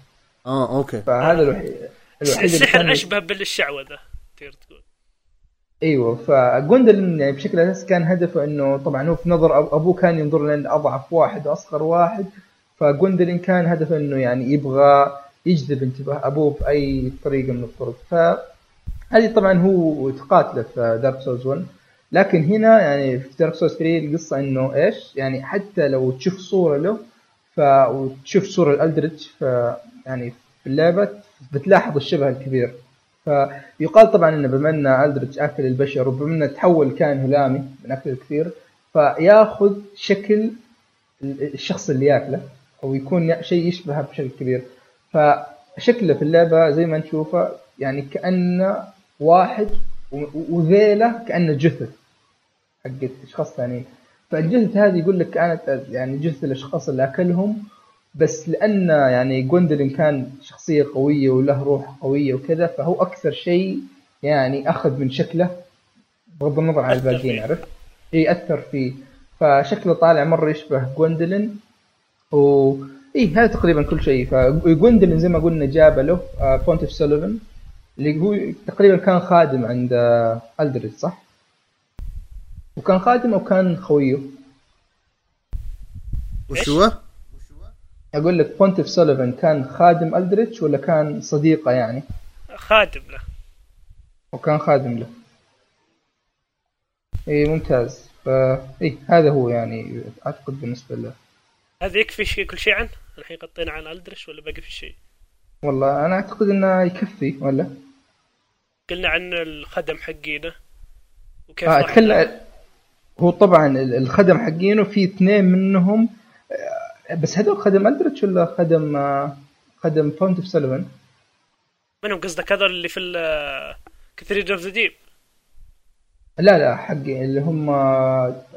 آه أوكي فهذا الوحيد الوحيد السحر أشبه بالشعوذة تقدر تقول أيوه فجوندلن يعني بشكل اساسي كان هدفه إنه طبعا هو في نظر أبوه كان ينظر لأن أضعف واحد وأصغر واحد فجوندلن كان هدفه إنه يعني يبغى يجذب انتباه أبوه بأي طريقة من الطرق. فهذه طبعا هو تقاتله في Dark Souls 1 لكن هنا يعني في Dark Souls 3 القصة إنه إيش؟ يعني حتى لو تشوف صورة له ف وتشوف صورة الألدريتش ف يعني في اللعبة بتلاحظ الشبه الكبير. فيقال طبعا إنه بما إن ألدريتش أكل البشر وبما إنه تحول كائن هلامي من أكل الكثير فيأخذ شكل الشخص اللي يأكله أو يكون شيء يشبهه بشكل كبير. فشكله في اللعبة زي ما نشوفه يعني كأنه واحد وذيله كأنه جثث حقت أشخاص ثانيين فالجثث هذه يقول لك كانت يعني جثث الأشخاص اللي أكلهم بس لأن يعني جوندلين كان شخصية قوية وله روح قوية وكذا فهو أكثر شيء يعني أخذ من شكله بغض النظر عن الباقيين. عرفت؟ إي أثر فيه فشكله طالع مرة يشبه جوندلين و اي هذا تقريبا كل شيء فجوندلين زي ما قلنا جاب له Pontiff Sulyvahn اللي هو تقريبا كان خادم عند آه، ألدريتش صح؟ وكان خادم أو كان خويه؟ وش هو؟ أقول لك Pontiff Sulyvahn كان خادم الدريتش ولا كان صديقه يعني؟ خادم له وكان خادم له اي ممتاز فا اي هذا هو يعني أعتقد بالنسبة له هذا يكفي شيء كل شيء عنه؟ الحين غطينا عن Aldrich ولا باقي في شيء؟ والله أنا أعتقد إنه يكفي ولا؟ قلنا عن الخدم حقينا وكيف آه اتكلم هو طبعا ال- الخدم حقينه في اثنين منهم آه، بس هذول خدم Aldrich ولا خدم آه، خدم Pontiff Sulyvahn منهم قصدك هذول اللي في Cathedral of the Deep لا لا حقي اللي هم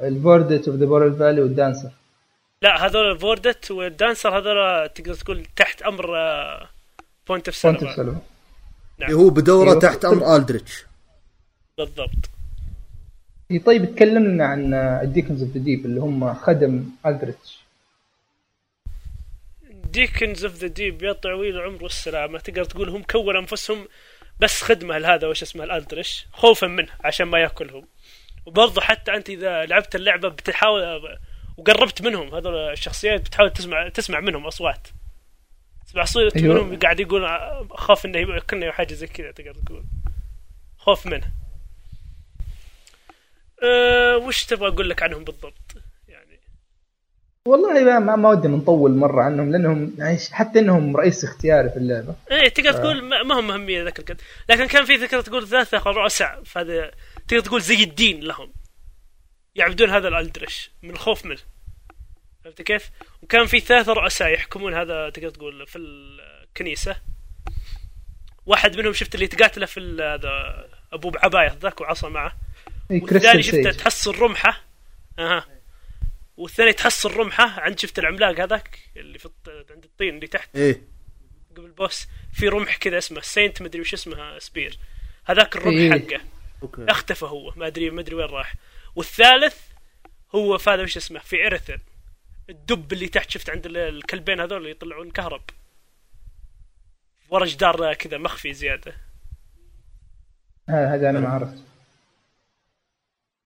ال Vordt of the Boreal Valley وال Dancer. لا هذول Vordt وال Dancer هذول تقدر تقول تحت أمر Pontiff Sulyvahn Sulyvahn اللي هو بدورة. تحت أمر Aldrich بالضبط. إي طيب اتكلم لنا عن ال Deacons of the Deep اللي هم خدم Aldrich Deacons of the Deep يا طويل العمر والسلامه تقدر تقول هم كونوا أنفسهم بس خدمة لهذا وش اسمه ال Aldrich خوفا منه عشان ما يأكلهم. وبرضه حتى أنت إذا لعبت اللعبة بتحاول وقربت منهم. هذول الشخصيات بتحاول تسمع تسمع منهم أصوات. تسمع صوت أيوة. منهم قاعد يقول اخاف إنه ياكلني أو حاجة زي كذا تقدر تقول. خوف منه. أه وش تبغى أقول لك عنهم بالضبط؟ يعني. والله ما ما, ما ودنا نطول مرة عنهم لأنهم يعني حتى إنهم رئيس اختياري في اللعبة. إيه تقدر تقول ما هم مهمين ذاك القد. لكن كان في تقدر تقول ثلاثة رؤساء فهذا تقدر تقول زي الدين لهم. يعبدون هذا الألدرش من الخوف منه. فهمت كيف؟ وكان في ثلاثة رؤساء يحكمون هذا تقدر تقول في الكنيسة. واحد منهم شفت اللي تقاتله في هذا أبو بعباية ذاك وعصا معه. اي والثاني شفته تحصل رمحة. أها. والثاني تحصل رمحة عند شفت العملاق هذاك اللي في عند الطين اللي تحت؟ إيه. قبل بوس في رمح كذا اسمه سينت مدري وش اسمها سبير هذاك الرمح إيه. حقه. أوكي. اختفى هو. ما أدري ما أدري وين راح. والثالث هو في هذا وش اسمه؟ في ارثل الدب اللي تحت شفت عند ال- الكلبين هذول اللي يطلعون كهرب. ورا جدار كذا مخفي زيادة. هذا هذا أنا ما عرفت.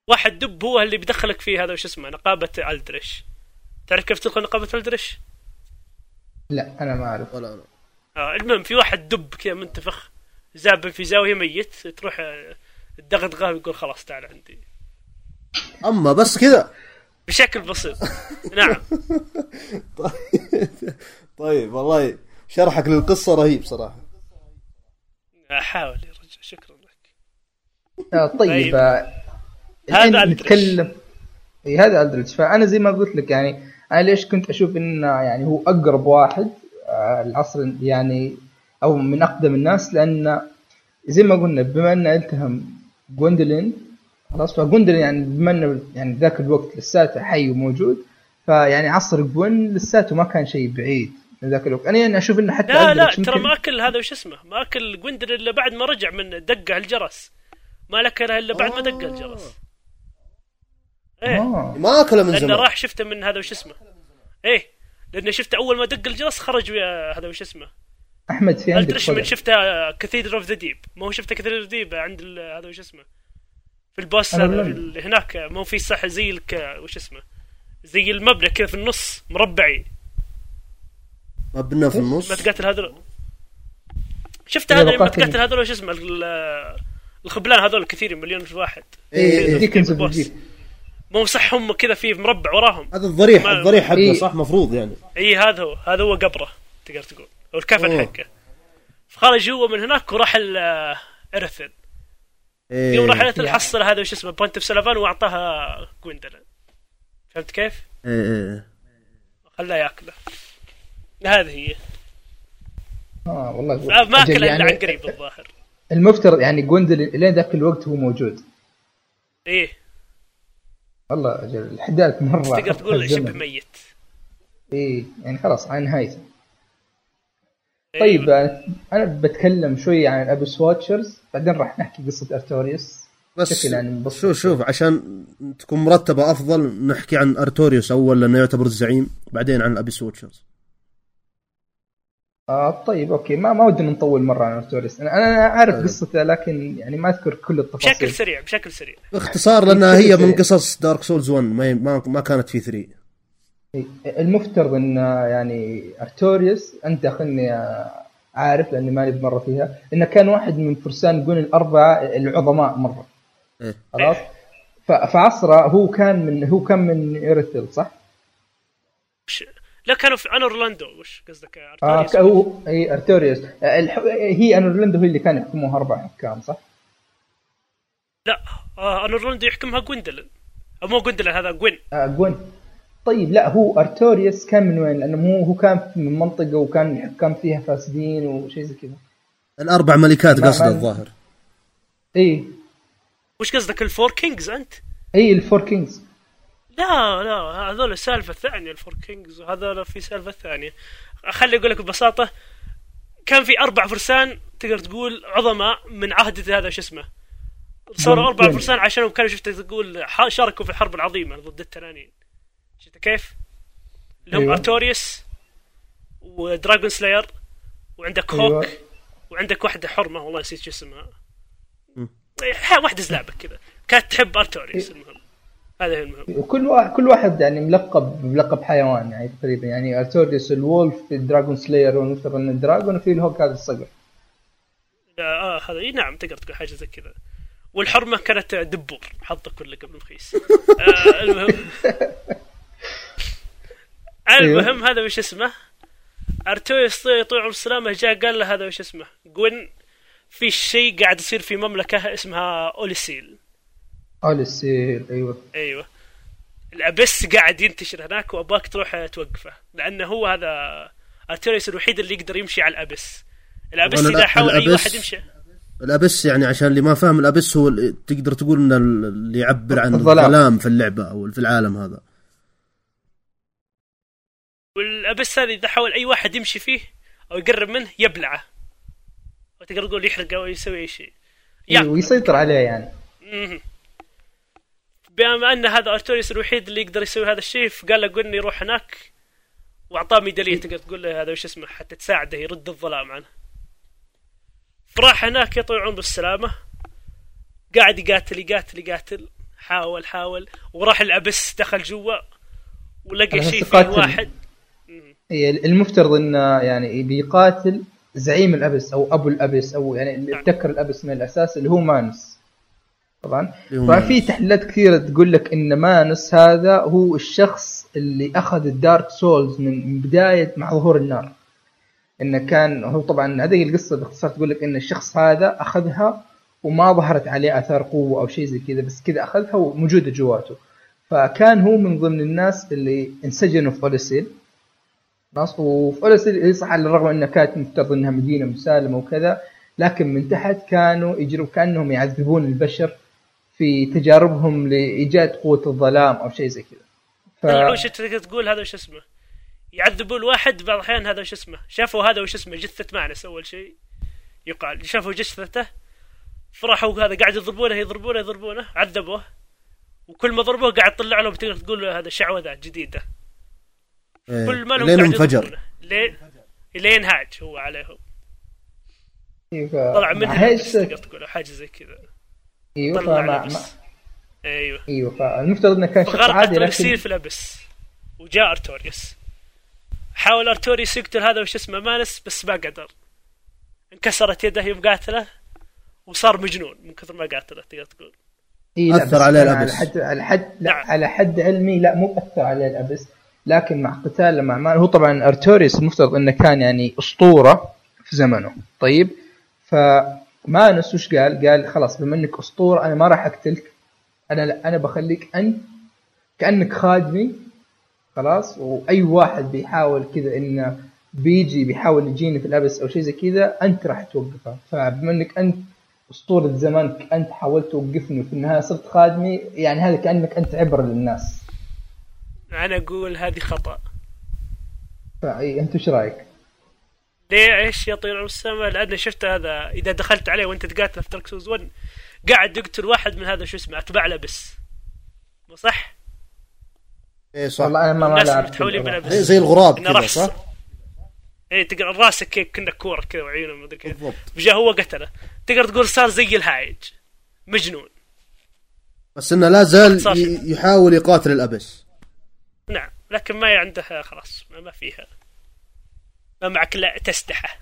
واحد دب هو اللي بيدخلك في هذا وش اسمه؟ نقابة الدرش تعرف كيف تدخل نقابة الدرش؟ لا أنا ما أعرف. ولا لا آه المهم في واحد دب كذا منتفخ زاب في زاوية ميت تروح آه، تدغدغه ويقول خلاص تعال عندي. أما بس كذا. بشكل بسيط. نعم. *laughs* طيب. والله شرحك للقصة رهيب صراحة. أحاول يا رجل شكرا لك. آه طيب. طيب. هذا. نتكلم. إي هذا Aldrich فأنا زي ما قلت لك يعني أنا ليش كنت أشوف انه يعني هو أقرب واحد آه، العصر يعني أو من أقدم الناس لأن زي ما قلنا بما أنه التهم Gwyndolin خلاص؟ ف Gwyndolin يعني بما انه يعني ذاك الوقت لساته حي وموجود فيعني عصر Gwyn لساته ما كان شيء بعيد من ذاك الوقت. أنا يعني أشوف إنه حتى لا لا ترى ما أكل هذا وش اسمه؟ ما أكل Gwyndolin إلا بعد ما رجع من دقة الجرس. ما لكله إلا بعد ما دق الجرس. إيه. آه. ما أكله من لأنه زمان. راح شفته من هذا وش اسمه؟ إيه. لأنه شفته أول ما دق الجرس خرج ويا هذا وش اسمه؟ أحمد في عندك من. شفته كثيدر اوف ذا ديب ما هو شفته كثيدر اوف ذا ديب عند ال- هذا وش اسمه؟ في البوس هناك مو في صح زي الك وش اسمه؟ زي المبنى كذا في النص مربعي. مبنى في النص؟ ما تقاتل هذول. شفت هذا؟ بقاتل- تقاتل هذول وش اسمه؟ ال- الخبلان هذول كثير مليون واحد. إيه، إيه. Deacons of ال boss. الجيل مو صح هم كذا في مربع وراهم. هذا الضريح ما- الضريح حقه إيه. صح؟ مفروض يعني. اي هذا هو هذا هو قبره تقدر تقول. أو الكفن. حقه. فخرج جوا من هناك وراح Irithyll إيه. يوم راح Irithyll يعني. حصل هذا وش اسمه Pontiff Sulyvahn وأعطاها Gwyndolin فهمت كيف؟ إيه، إيه. خلاه يأكله هذه هي آه والله ما اكله إلا يعني عن قريب الظاهر المفترض يعني Gwyndolin لين ذاك الوقت هو موجود إيه والله أجل الأحداث مرة تقدر تقول. شبه ميت إيه يعني خلاص على نهايته إيه. طيب أنا- أنا بتكلم شوي عن ال Abyss Watchers بعدين راح نحكي قصة Artorias. بس بشكل يعني مبسط. شوف شوف عشان تكون مرتبة أفضل نحكي عن Artorias أول لأنه يعتبر الزعيم بعدين عن ال Abyss Watchers. آه طيب أوكي. ما ما ودنا نطول مرة عن Artorias. أنا أنا عارف قصته لكن يعني ما أذكر كل التفاصيل. بشكل سريع بشكل سريع. باختصار لأنها هي من. قصص Dark Souls 1 ما ما, ما كانت في 3 إيه، المفترض إن يعني Artorias انت خلني عارف لأني ماني بمرة فيها انه كان واحد من فرسان Gwyn الأربعة العظماء مرة إيه. خلاص فعصرة هو كان من هو كان من Irithyll صح؟ لا كانوا في Anor Londo وش قصدك آه Artorias؟ ك- هو إي Artorias آه، الح... هي Anor Londo هي اللي كان يحكموها أربع حكام صح؟ لا آه Anor Londo يحكمها Gwyndolin أو مو Gwyndolin هذا Gwyn آه Gwyn طيب لا هو Artorias كان من وين؟ لأنه مو هو كان من منطقة وكان الحكام فيها فاسدين وشيء زي كذا. الأربع ملكات قصده الظاهر. اي وش قصدك ال Four Kings أنت؟ اي ال Four Kings. لا لا هذول سالفه ثانية ال Four Kings وهذول في سالفة ثانية. خلي أقول لك ببساطة كان في أربع فرسان تقدر تقول عظماء من عهد هذا شو اسمه؟ صاروا أربع. فرسان عشانهم كانوا شفت تقول شاركوا في الحرب العظيمة ضد التنانين شفت كيف؟ اللي هم أيوة. Artorias ودراجون سلاير وعندك أيوة. هوك وعندك واحدة حرمة والله نسيت شو اسمها. ح- واحدة زلابة كذا. كانت تحب ارتوريوس المهم. هذا هو المهم. وكل واحد كل واحد يعني ملقب بلقب حيوان يعني تقريبا. يعني ارتوريوس الولف في الدراجون سلاير والمفترض إن الدراجون وفي الهوك هذا الصقر. لا آه هذا إي نعم تقدر تقول حاجة زي كذا. والحرمة كانت دبور حظك ولا قبل مخيس. *laughs* آه المهم. *laughs* المهم هذا وش اسمه؟ Artorias طول عمر السلامه جاء قال له هذا وش اسمه؟ Gwyn في شيء قاعد يصير في مملكة اسمها Oolacile. Oolacile أيوه. أيوه. ال Abyss قاعد ينتشر هناك وأباك تروح توقفه لأنه هو هذا Artorias الوحيد اللي يقدر يمشي على ال Abyss. ال Abyss إذا حاول أي واحد يمشي. ال Abyss يعني عشان اللي ما فاهم ال Abyss هو تقدر تقول إنه اللي يعبر عن الظلام. في اللعبة أو في العالم هذا. والابس هذا إذا حاول أي واحد يمشي فيه أو يقرب منه يبلعه. وتقدر تقول يحرقه أو يسوي أي شيء. أيوة ويسيطر عليه يعني. بما أن هذا ارتوريوس الوحيد اللي يقدر يسوي هذا الشيء فقال له قلني يروح هناك وأعطاه ميدالية. تقدر تقول له هذا وش اسمه؟ حتى تساعده يرد الظلام عنه. فراح هناك يطول عمره بالسلامة. قاعد يقاتل يقاتل يقاتل. حاول حاول. وراح الأبس دخل جوا. ولقى شيء فيه. واحد. المفترض انه يعني بيقاتل زعيم ال Abyss أو أبو ال Abyss أو يعني اللي ابتكر ال Abyss من الأساس اللي هو مانس طبعا؟ اللي هو طبعا مانس. في تحليلات كثيرة تقول لك إن مانس هذا هو الشخص اللي أخذ ال Dark Souls من من بداية مع ظهور النار. انه كان هو طبعا هذه القصة باختصار تقول لك إن الشخص هذا أخذها وما ظهرت عليه آثار قوة أو شيء زي كذا بس كذا أخذها وموجودة جواته. فكان هو من ضمن الناس اللي انسجنوا في اوليسيل خلاص هي صح على الرغم انها كانت مفترض إنها مدينة مسالمة وكذا لكن من تحت كانوا يجروا كأنهم يعذبون البشر في تجاربهم لإيجاد قوة الظلام أو شيء زي كذا. ف... شو تقدر تقول هذا وش اسمه؟ يعذبوا الواحد بعض الأحيان هذا وش اسمه؟ شافوا هذا وش اسمه جثة مانس أول شيء يقال. شافوا جثته فرحوا هذا قاعد يضربونه يضربونه يضربونه عذبوه وكل ما ضربوه قاعد طلع لهم تقدر تقول هذا شعوذة جديدة. كل ما لهم لين انفجر. لين لين هاج هو عليهم ف... طلع تقدر تقول حاجة زي كذا إيوه طلع. ال Abyss. إيوه إيوه فالمفترض إنه كان شخص عادي لكن في ال Abyss وجاء ارتوريوس حاول ارتوريوس يقتل هذا وش اسمه مانس بس ما قدر انكسرت يده يوم قاتله وصار مجنون من كثر ما قاتله تقدر تقول إيه بس عليه كان ال Abyss. على حد على حد لا نعم. على حد علمي لا مو أثر عليه ال Abyss لكن مع قتال مع مان هو طبعا ارتوريوس المفترض إنه كان يعني أسطورة في زمنه. طيب؟ فمانس وش قال؟ قال خلاص بما إنك أسطورة أنا ما راح أقتلك. أنا لا أنا بخليك أنت كأنك خادمي. خلاص؟ وأي واحد بيحاول كذا إنه بيجي بيحاول يجيني في الأبس أو شيء زي كذا أنت راح توقفه. فبما إنك أنت أسطورة زمانك أنت حاولت توقفني وفي النهاية صرت خادمي يعني هذا كأنك أنت عبره للناس. أنا أقول هذه خطأ. فأي أنت إيش رأيك؟ ليه؟ إيش يا طير السماء لأن شفت هذا إذا دخلت عليه وأنت تقاتل في دارك سوز 1 قاعد يقتل واحد من هذا شو اسمه اتباع لبس مو صح؟ إيه صح. والله أنا ما ما لعبت زي, زي الغراب كذا صح؟ إيه تقدر راسك كيف؟ كنا كورة كذا وعيونه مدري كيف. بالضبط. جاء هو قتله. تقدر تقول صار زي الهايج. مجنون. بس إنه لا زال يحاول يقاتل الأبس. نعم لكن ما عنده خلاص ما ما فيها. ما معك إلا تسدحه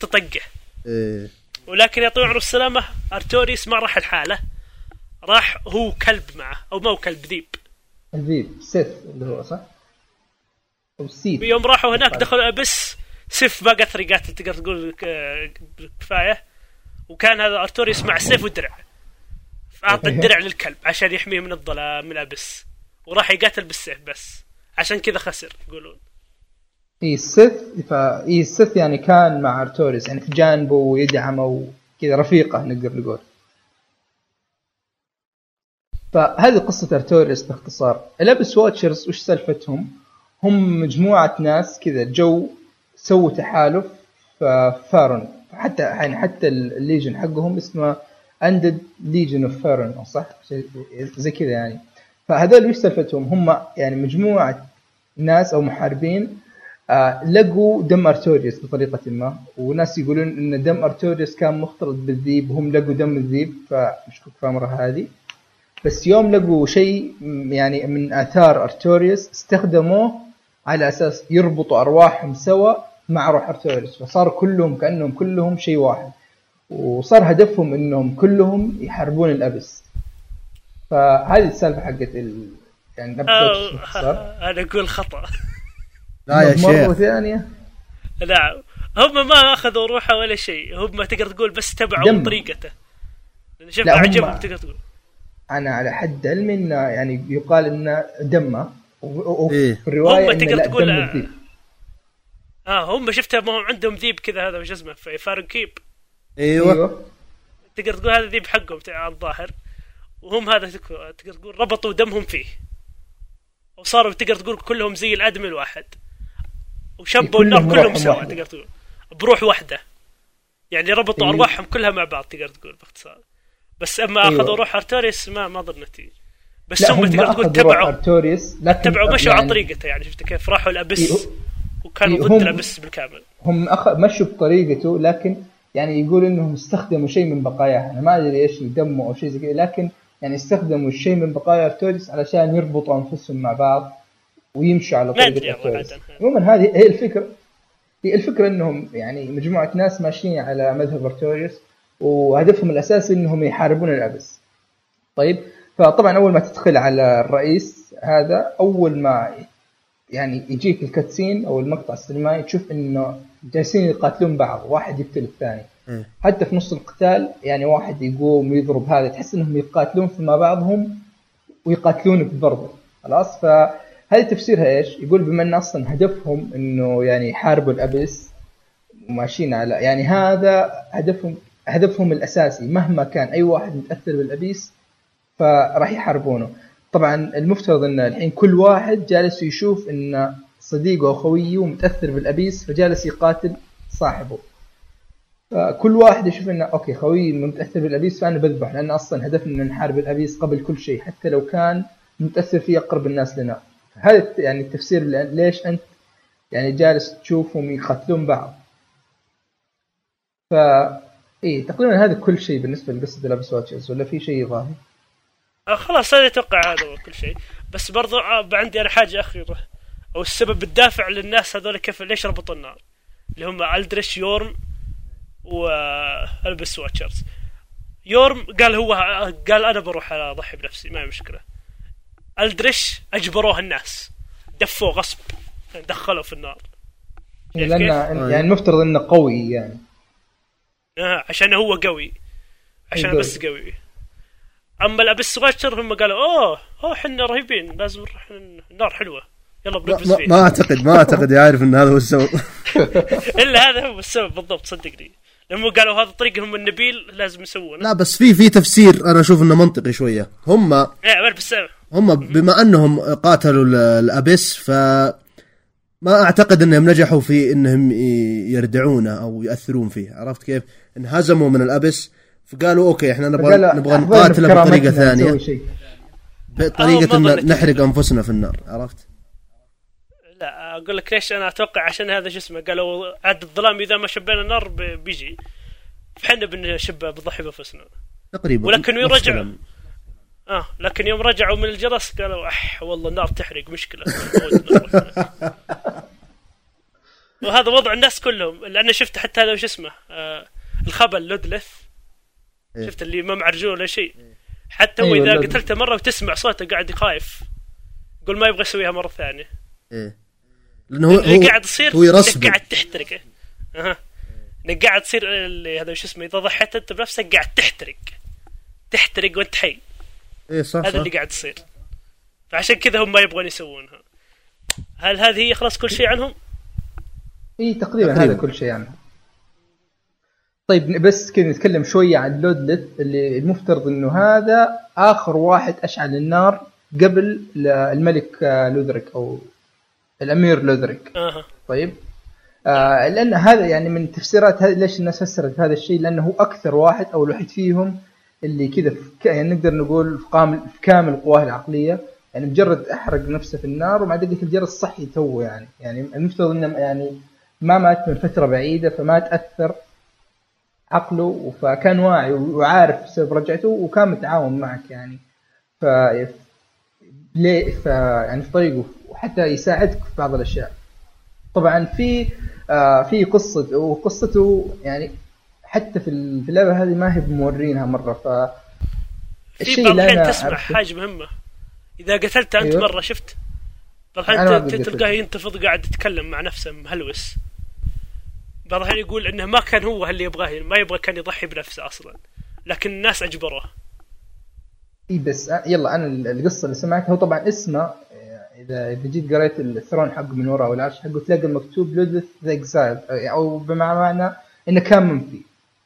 تطقه. إيه. ولكن يا طويل العمر والسلامة أرتوريس ما راح الحالة. راح هو كلب معه أو ما هو كلب ذيب. الذيب سيف اللي هو صح؟ أو سيف. يوم راحوا هناك دخلوا بس سيف ما قدر يقاتل تقدر تقول ك- كفاية. وكان هذا ارتوريوس مع سيف ودرع. فأعطى *laughs* الدرع للكلب عشان يحميه من الظلام من ال Abyss. وراح يقاتل بالسيف بس. عشان كذا خسر يقولون. إي السيف إي السيف يعني كان مع أرتوريس يعني في جانبه ويدعمه وكذا رفيقة نقدر نقول. فهذه قصة أرتوريس باختصار. Abyss Watchers وش سالفتهم؟ هم مجموعة ناس كذا جو سووا تحالف في فارون. حتى يعني حتى ال legion حقهم اسمه Undead Legion of Farron صح؟ شيء زي كذا يعني. فهذول وش سالفتهم هم يعني مجموعة ناس أو محاربين آه لقوا دم أرتوريوس بطريقة ما. وناس يقولون إن دم أرتوريوس كان مختلط بالذيب وهم لقوا دم الذيب فمشكوك في امره هذه. بس يوم لقوا شيء يعني من آثار أرتوريوس استخدموه على أساس يربطوا أرواحهم سوا مع روح أرتوريوس. فصار كلهم كأنهم كلهم شيء واحد. وصار هدفهم إنهم كلهم يحاربون الأبس. فهذه السالفة حقت ال... يعني. *laughs* أنا أقول خطأ. لا يا مرة شيخ. ثانية لا هم ما أخذوا روحه ولا شيء. هم تقدر تقول بس تبعوا دم. طريقته. لأن شوف لا، هم- عجبهم تقدر تقول. أنا على حد علمي انه يعني يقال انه دمه وفي إيه. الرواية هم تقدر تقول دم آه. آه هم شفتها ما هم عندهم ذيب كذا هذا وش اسمه في فارن كيب. أيوه. أيوه. تقدر تقول هذا ذيب حقهم تع- الظاهر. وهم هذا تقدر تقول ربطوا دمهم فيه. وصاروا تقدر تقول كلهم زي الادمي الواحد. وشبوا النار كلهم سوا. تقدر تقول. بروح واحدة يعني ربطوا إيه. أرواحهم كلها مع بعض تقدر تقول باختصار. بس أما أيوة. أخذوا روح أرتوريس ما ما ظنتي بس لا هم هم تقدر تقول تبعوا ارتوريوس لكن تبعوا مشوا يعني على طريقته يعني شفت كيف؟ راحوا إيه، الابس وكانوا إيه، ضد هم- ال Abyss بالكامل. هم أخ... مشوا بطريقته لكن يعني يقول إنهم استخدموا شيء من بقاياه أنا ما أدري إيش دمه أو شيء زي كذا لكن يعني استخدموا الشيء من بقايا ارتوريوس علشان يربطوا أنفسهم مع بعض ويمشوا على طريقه عنها. عموما هذه هي الفكرة هي الفكرة إنهم يعني مجموعة ناس ماشيين على مذهب أرتوريوس وهدفهم الأساسي إنهم يحاربون الأبس طيب فطبعا أول ما تدخل على الرئيس هذا أول ما يعني يجيك الكاتسين أو المقطع السينمائي تشوف إنه جالسين يقاتلون بعض واحد يقتل الثاني. حتى في نص القتال يعني واحد يقوم ويضرب هذا تحس إنهم يقاتلون فيما بعضهم ويقاتلونك برضه خلاص؟ فهذه تفسيرها إيش؟ يقول بما إن أصلا هدفهم إنه يعني يحاربوا ال Abyss وماشيين على يعني هذا هدفهم هدفهم الأساسي. مهما كان أي واحد متأثر بال Abyss فراح يحاربونه. طبعا المفترض إن الحين كل واحد جالس يشوف إن صديقه أو خويه متأثر بال Abyss فجالس يقاتل صاحبه. فكل واحد يشوف إنه okay خويي متأثر بال Abyss فأنا بذبح لأن أصلا هدفنا ان نحارب ال Abyss قبل كل شيء حتى لو كان متأثر فيه أقرب الناس لنا. هذا يعني التفسير ليش أنت يعني جالس تشوفهم يقاتلون بعض. ف إيه تقريبا هذا كل شيء بالنسبة لقصة ال Abyss Watchers ولا في شيء اضافي؟ آه خلاص هذا أتوقع هذا هو كل شيء. بس برضو آه عندي أنا حاجة اخيره أو السبب الدافع للناس هذول كيف ليش ربطوا النار؟ اللي هم ألدريش يورم وال Abyss Watchers يورم قال هو قال أنا بروح اضحي بنفسي ما هي مشكلة. ألدريش أجبروه الناس. دفوه غصب. دخلوا في النار. شايف لأن؟ يعني المفترض إنه قوي يعني. آه عشان هو قوي. عشان. بس قوي. أما الابس واتشر هم قالوا أوه أوه إحنا رهيبين. لازم نروح النار حلوة. يلا ما, بنقفز ما, فيه. ما اعتقد ما أعتقد يعرف إن هذا هو السبب. *laughs* إلا هذا هو السبب بالضبط صدقني. لما قالوا هذا طريقهم النبيل لازم يسوونه لا بس في في تفسير أنا أشوف إنه منطقي شوية هم بس هم بما أنهم قاتلوا ال- الابس ف ما أعتقد إنهم نجحوا في إنهم ي- يردعونه أو ياثرون فيه عرفت كيف؟ انهزموا من الابس فقالوا أوكي إحنا نبغى نبغى نقاتله بطريقة ثانية. بطريقة آه، إن نحرق. أنفسنا في النار عرفت؟ أقول لك ليش أنا أتوقع عشان هذا شو اسمه قالوا عاد الظلام إذا ما شبينا النار بيجي. فحنا بنشب بنضحي بأنفسنا. تقريبا. ولكن يرجع. الكلام. آه لكن يوم رجعوا من الجرس قالوا أح والله النار تحرق مشكلة. *laughs* وهذا وضع الناس كلهم لأن شفت حتى هذا وش اسمه آه الخبل لودلث. إيه. شفت اللي ما معرجون ولا شيء. حتى هو أيوة، اذا. قتلته مرة وتسمع صوته قاعد يخايف. يقول ما يبغى يسويها مرة ثانية. إيه. لأنه هو اللي هو, قاعد تصير هو إنك يرسبل قاعد تحترق أها. إنك قاعد تصير هذا وش اسمه إذا ضحيت أنت بنفسك قاعد تحترق. تحترق وأنت حي. إيه صح, هذا صح. اللي قاعد يصير. فعشان كذا هم ما يبغون يسوونها. هل هذه هي خلاص كل شيء عنهم؟ اي تقريبا, تقريباً. هذا كل شيء عنه طيب بس كذا نتكلم شوية عن لودلت اللي المفترض إنه هذا آخر واحد أشعل النار قبل الملك آه، لودريك أو الأمير لودريك. أها. طيب. آه لأن هذا يعني من تفسيرات ليش الناس فسرت هذا الشيء؟ لأنه هو أكثر واحد أو الوحيد فيهم اللي كذا في يعني نقدر نقول في كامل في كامل قواه العقلية. يعني مجرد أحرق نفسه في النار ومع دقه الجرس صحي تو يعني. يعني المفترض إنه يعني ما مات من فترة بعيدة فما تأثر عقله فكان واعي وعارف سبب رجعته وكان متعاون معك يعني. ف ليه ف يعني في طريقه. وحتى يساعدك في بعض الأشياء. طبعا في آه في قصة وقصته يعني حتى في ال- في اللعبة هذه ما هي مورينها مرة ف في الشيء بعض اللي أنا تسمع حاجة مهمة. إذا قتلته أنت أيوه. مرة شفت؟ بعض الحين. تلقاه ينتفض قاعد يتكلم مع نفسه مهلوس. بعض الحين يقول إنه ما كان هو اللي يبغاه ما يبغى كان يضحي بنفسه أصلا. لكن الناس أجبروه. إي بس يلا أنا ال- القصة اللي سمعتها هو طبعا اسمه إذا اذا جيت قريت ال throne حقه من ورا والعرش حقه تلاقي المكتوب Ludleth the Exile أو بمعنى انه كان منفي.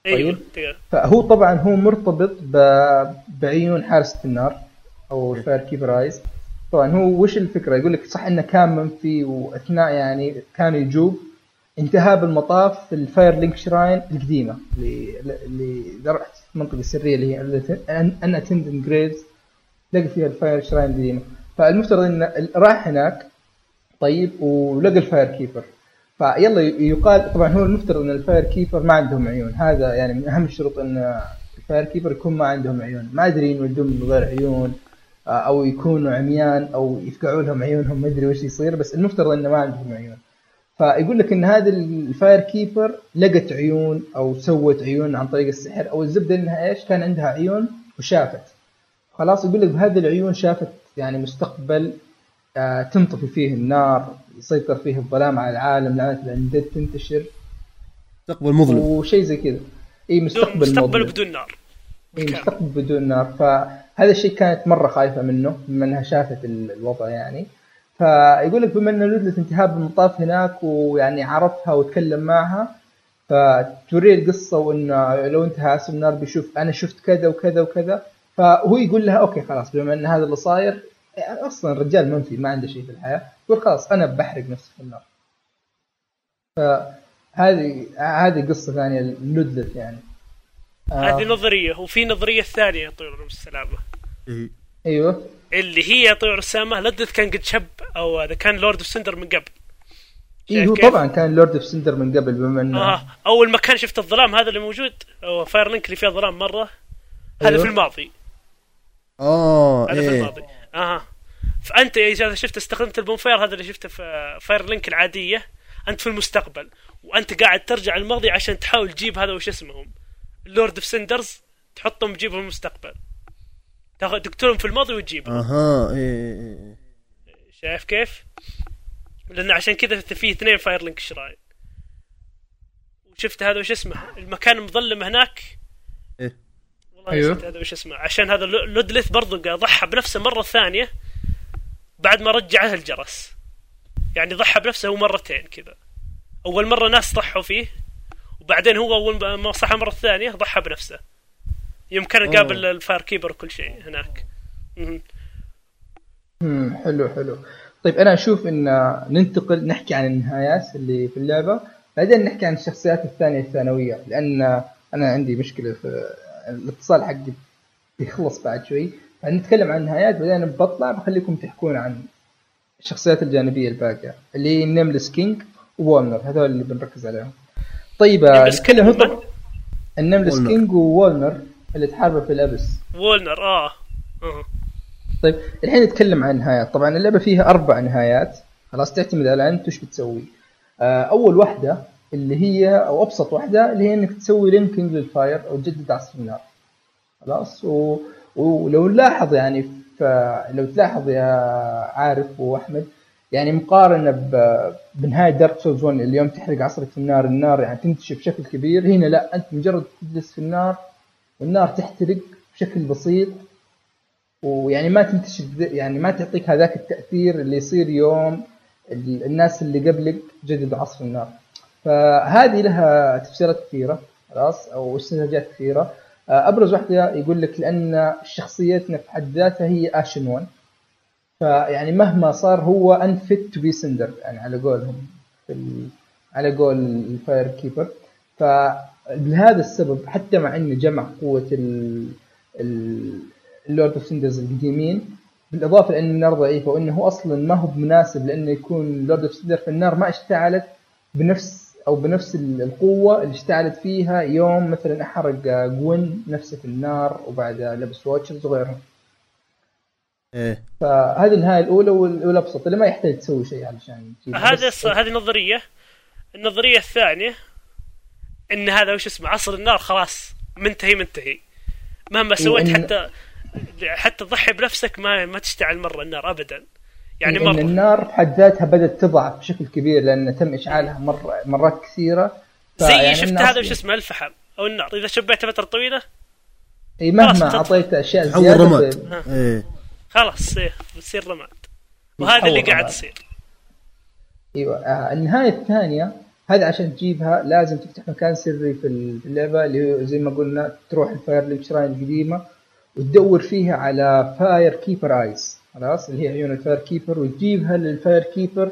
أيوه طيب. فهو طبعا هو مرتبط. بعيون حارسة النار أو ال Fire Keeper eyes طبعا هو وش الفكرة؟ يقول لك صح إنه كان منفي وأثناء يعني كان يجوب انتهى بالمطاف في ال Firelink Shrine القديمة اللي اللي إذا رحت المنطقة السرية اللي هي Untended Graves تلاقي فيها ال Fire Shrine القديمة. فالمفترض انه راح هناك طيب ولقى ال Fire Keeper. فيلا يقال طبعا هو المفترض إن ال Fire Keeper ما عندهم عيون. هذا يعني من أهم الشروط إن ال Fire Keeper يكون ما عندهم عيون. ما أدري ينولدون من غير عيون أو يكونوا عميان أو يفقعوا لهم عيونهم ما أدري وش يصير بس المفترض انه ما عندهم عيون. فيقول لك إن هذا ال Fire Keeper لقت عيون أو سوت عيون عن طريق السحر أو الزبدة انها إيش؟ كان عندها عيون وشافت. خلاص يقول لك بهذه العيون شافت يعني مستقبل آه، تنطفي فيه النار يسيطر فيه الظلام على العالم لعنة ال undead تنتشر. مستقبل مظلم. وشيء زي كذا. إي بدون مستقبل مستقبل. بدون نار. إي. مستقبل بدون نار. فهذا الشيء كانت مرة خايفة منه بما إنها شافت ال- الوضع يعني. فيقول لك بما ان لودلت انتهى بالمطاف هناك ويعني عرفها وتكلم معها فتوريه القصة وإنه لو انتهى أسم النار بيشوف أنا شفت كذا وكذا وكذا. فهو يقول لها أوكي خلاص بما إن هذا اللي صاير يعني أصلا الرجال منفي ما عنده شيء في الحياة يقول خلاص أنا بحرق نفسي في النار فهذه هذه قصة ثانية لودلت يعني هذه نظرية وفي نظرية ثانية يا طيور السلامة إيه. أيوه اللي هي يا طيور السلامة لدت كان قد شب أو هذا كان لورد اوف سندر من قبل اي هو؟ طبعا كان لورد اوف سندر من قبل بما انه آه. أول ما كان شفت الظلام هذا اللي موجود هو فاير لينك اللي فيه ظلام مرة هذا أيوه. في الماضي آه هذا في إيه. الماضي. أها فأنت اذا شفت استخدمت البونفاير هذا اللي شفته في فاير لينك العادية. أنت في المستقبل وأنت قاعد ترجع الماضي عشان تحاول تجيب هذا وش اسمهم؟ ال Lord of Cinders تحطهم تجيبهم المستقبل. تاخذ تقتلهم في الماضي وتجيبهم. أها إيه إيه، إيه. شايف كيف؟ لأن عشان كذا في اثنين Firelink Shrine وشفت هذا وش اسمه؟ المكان المظلم هناك؟ إيه. أيوه. نسيت هذا وش اسمه. عشان هذا لو- لودليث برضو قا- ضحى بنفسه مرة ثانية بعد ما رجعه الجرس يعني ضحى بنفسه هو مرتين كذا. أول مرة ناس ضحوا فيه وبعدين هو أول ما صحى مرة ثانية ضحى بنفسه. يوم كان قابل ال Fire Keeper وكل شيء هناك. امم حلو حلو. طيب أنا أشوف إن ننتقل نحكي عن النهايات اللي في اللعبة بعدين نحكي عن الشخصيات الثانية الثانوية لأن أنا عندي مشكلة في الاتصال حقي بيخلص بعد شوي. فنتكلم عن النهايات بعدين بطلع بخليكم تحكون عن الشخصيات الجانبية الباقية اللي Nameless King وWolnir هذول اللي بنركز عليهم. طيب Nameless نتكلم King هو ال Nameless. King وWolnir اللي تحاربوا في ال Abyss. Wolnir آه. طيب الحين نتكلم عن النهايات طبعا اللعبة فيها أربع نهايات. خلاص تعتمد على أنت وش بتسوي. آه، أول واحدة اللي هي أو أبسط واحدة اللي هي إنك تسوي linking لل fire أو تجدد عصر النار خلاص؟ و... ولو نلاحظ يعني ف... لو تلاحظ يا عارف واحمد يعني مقارنة ب... بنهاية دارك سولز 1 اليوم تحرق عصرك في النار النار يعني تنتشر بشكل كبير. هنا لا أنت مجرد تجلس في النار والنار تحترق بشكل بسيط. ويعني ما تنتشر يعني ما تعطيك هذاك التأثير اللي يصير يوم ال- الناس اللي قبلك جددوا عصر النار. فهذه لها تفسيرات كثيرة خلاص أو استنتاجات كثيرة. آه، أبرز واحدة يقول لك لأن شخصيتنا في حد ذاتها هي Ashen One فيعني مهما صار هو unfit to be cinder يعني على قولهم في ال... على قول ال Fire Keeper فلهذا السبب حتى مع إنه جمع قوة ال... ال- ال Lord of Cinders القديمين بالإضافة لأن النار ضعيفة وإنه هو أصلا ما هو مناسب لأنه يكون Lord of Cinder فالنار ما اشتعلت بنفس أو بنفس ال- القوة اللي اشتعلت فيها يوم مثلا أحرق Gwyn نفسه في النار وبعدها Abyss Watchers وغيرهم. إيه. فهذه النهاية الأولى وال- والأبسط اللي ما يحتاج تسوي شيء علشان هذا الص- هذه نظرية. النظرية الثانية إن هذا وش اسمه عصر النار خلاص منتهي منتهي. مهما سويت وإن- حتى حتى تضحي بنفسك ما ما تشتعل مرة النار ابدا. يعني مرة. النار بحد ذاتها بدأت تضعف بشكل كبير لأن تم إشعالها مر مرات كثيرة. زي فيعني شفت هذا وش اسمه الفحم أو النار. إذا شبيته فترة طويلة. إي مهما خلاص بتطفى. اعطيت أشياء تحول زيادة رماد. إيه خلاص إيه، بتصير رماد. وهذا اللي قاعد. يصير. إيوه آه النهاية الثانية هذا عشان تجيبها لازم تفتح مكان سري في اللعبة اللي هو زي ما قلنا تروح ال Firelink Shrine القديمة وتدور فيها على Fire Keeper eyes خلاص اللي هي عيون ال Fire Keeper. وتجيبها لل Fire Keeper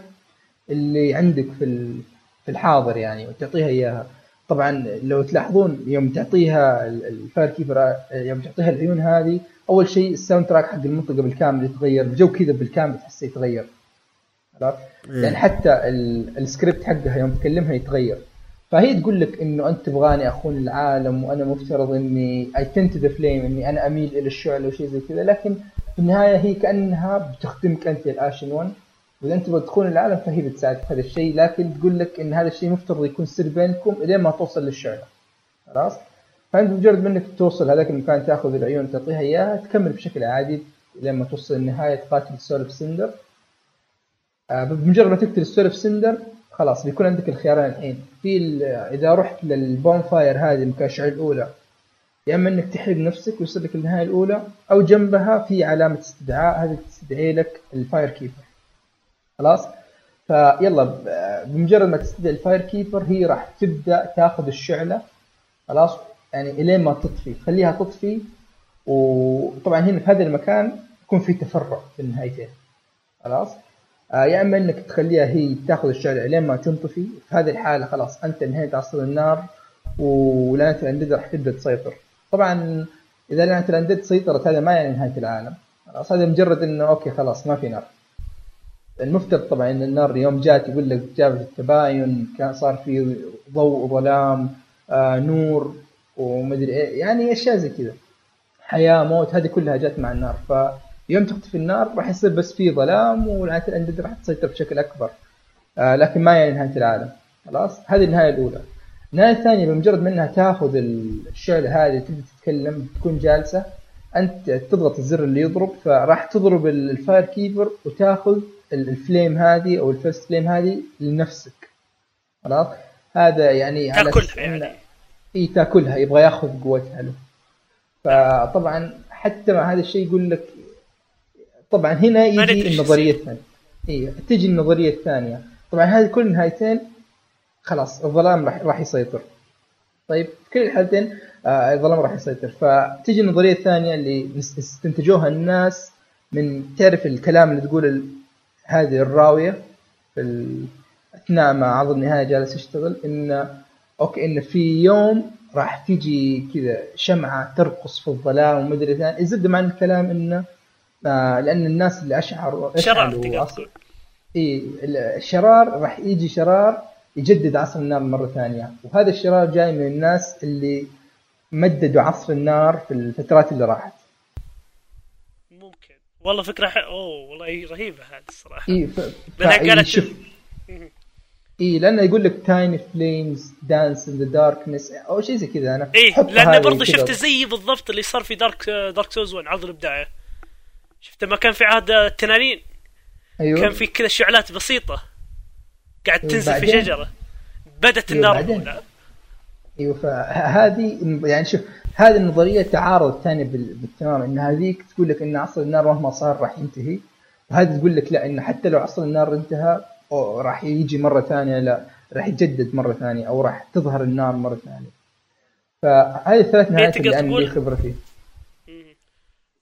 اللي عندك في في الحاضر يعني وتعطيها إياها. طبعا لو تلاحظون يوم تعطيها ال- ال Fire Keeper يوم تعطيها العيون هذه أول شيء ال soundtrack حق المنطقة بالكامل يتغير الجو كذا بالكامل تحسه يتغير. عرفت؟ يعني حتى ال- السكريبت حقها يوم تكلمها يتغير. فهي تقول لك إنه أنت تبغاني أخون العالم وأنا مفترض إني I tend the flame إني أنا أميل إلى الشعلة وشيء زي كذا. لكن في النهايه هي كأنها بتخدمك انت ال Ashen One وإذا أنت تبغى تخون العالم فهي بتساعدك في هذا الشيء لكن تقول لك إن هذا الشيء مفترض يكون سر بينكم الين ما توصل للشعله خلاص؟ فأنت مجرد منك توصل هذاك المكان تأخذ العيون تعطيها إياها تكمل بشكل عادي لما توصل النهايه تقاتل Soul of Cinder. آه، بمجرد ما تقتل ال Soul of Cinder خلاص بيكون عندك الخيارين الحين. في إذا رحت لل Bonfire هذه المكاشعه الأولى يا أما إنك تحرق نفسك ويصير لك النهاية الأولى أو جنبها في علامة استدعاء هذه تستدعي لك ال Fire Keeper. خلاص؟ فيلا بمجرد ما تستدعي ال Fire Keeper هي راح تبدأ تاخذ الشعلة. خلاص؟ يعني إلين ما تطفي. تخليها تطفي وطبعا هنا في هذا المكان يكون في تفرع في النهايتين. خلاص؟ آه يا أما إنك تخليها هي تاخذ الشعلة لين ما تنطفي. في هذه الحالة خلاص أنت انهيت عصر النار ولعنه ال Undead راح تبدأ تسيطر. طبعا إذا لعنه ال Undead سيطرت هذا ما يعني نهاية العالم. خلاص هذا مجرد إنه okay خلاص ما في نار. المفترض طبعا إن النار يوم جات يقول لك جابت التباين كان صار في ضوء وظلام آه نور ومدري إيه. يعني أشياء زي كذا. حياة موت هذه كلها جات مع النار. ف يوم تختفي النار راح يصير بس في ظلام ولعنه ال Undead راح تسيطر بشكل أكبر. آه لكن ما يعني نهاية العالم. خلاص هذه النهاية الأولى. النهايه الثانية بمجرد ما انها تاخذ الشعله هذه تبدا تتكلم تكون جالسة أنت تضغط الزر اللي يضرب فراح تضرب ال- ال Fire Keeper وتاخذ ال- ال Flame هذه أو ال First Flame هذه لنفسك. خلاص؟ هذا يعني على تأكلها يعني. إي تأكلها يبغى ياخذ قوتها له. فطبعا حتى مع هذا الشيء يقول لك طبعا هنا يجي النظرية. الثانية. إي تجي النظرية الثانية. طبعا هذه كل نهايتين خلاص الظلام راح يسيطر. طيب في كل الحالتين آه الظلام راح يسيطر. فتجي النظرية الثانية اللي استنتجوها الناس من تعرف الكلام اللي تقول هذه الراوية في اثناء ما عرض النهاية جالس يشتغل إن أوكي إن في يوم راح تيجي كذا شمعة ترقص في الظلام ومدري ثاني الزبده مع الكلام انه آه لأن الناس اللي اشعروا شرار تقدر تقول. اي الشرار راح يجي شرار يجدد عصر النار مرة ثانية. وهذا الشرار جاي من الناس اللي جددوا عصر النار في الفترات اللي راحت. ممكن. والله فكرة ح... أوه والله رهيبة هذه الصراحة. اي ف... لأنها قالت شوف. اي لأنه يقول لك tiny flames dance in the darkness أو شيء زي كذا. أنا إيه حط لأن هذه برضه. شفت زي بالضبط اللي صار في دارك دارك سوز 1 عرض الابداع شفت ما كان في عهد التنانين. أيوه. كان في كذا شعلات بسيطة. قاعد تنزل في شجرة بدت أيوة، النار. إيوه فهذه يعني شوف هذه النظرية تعارض بال- بالتمام إن هذيك تقول لك إن عصر النار مهما صار راح ينتهي وهذه تقول لك لا إن حتى لو عصر النار انتهى راح يجي مرة ثانية لا راح يتجدد مرة ثانية أو راح تظهر النار مرة ثانية فهذه الثلاث نهايات اللي أنا لي خبرة فيه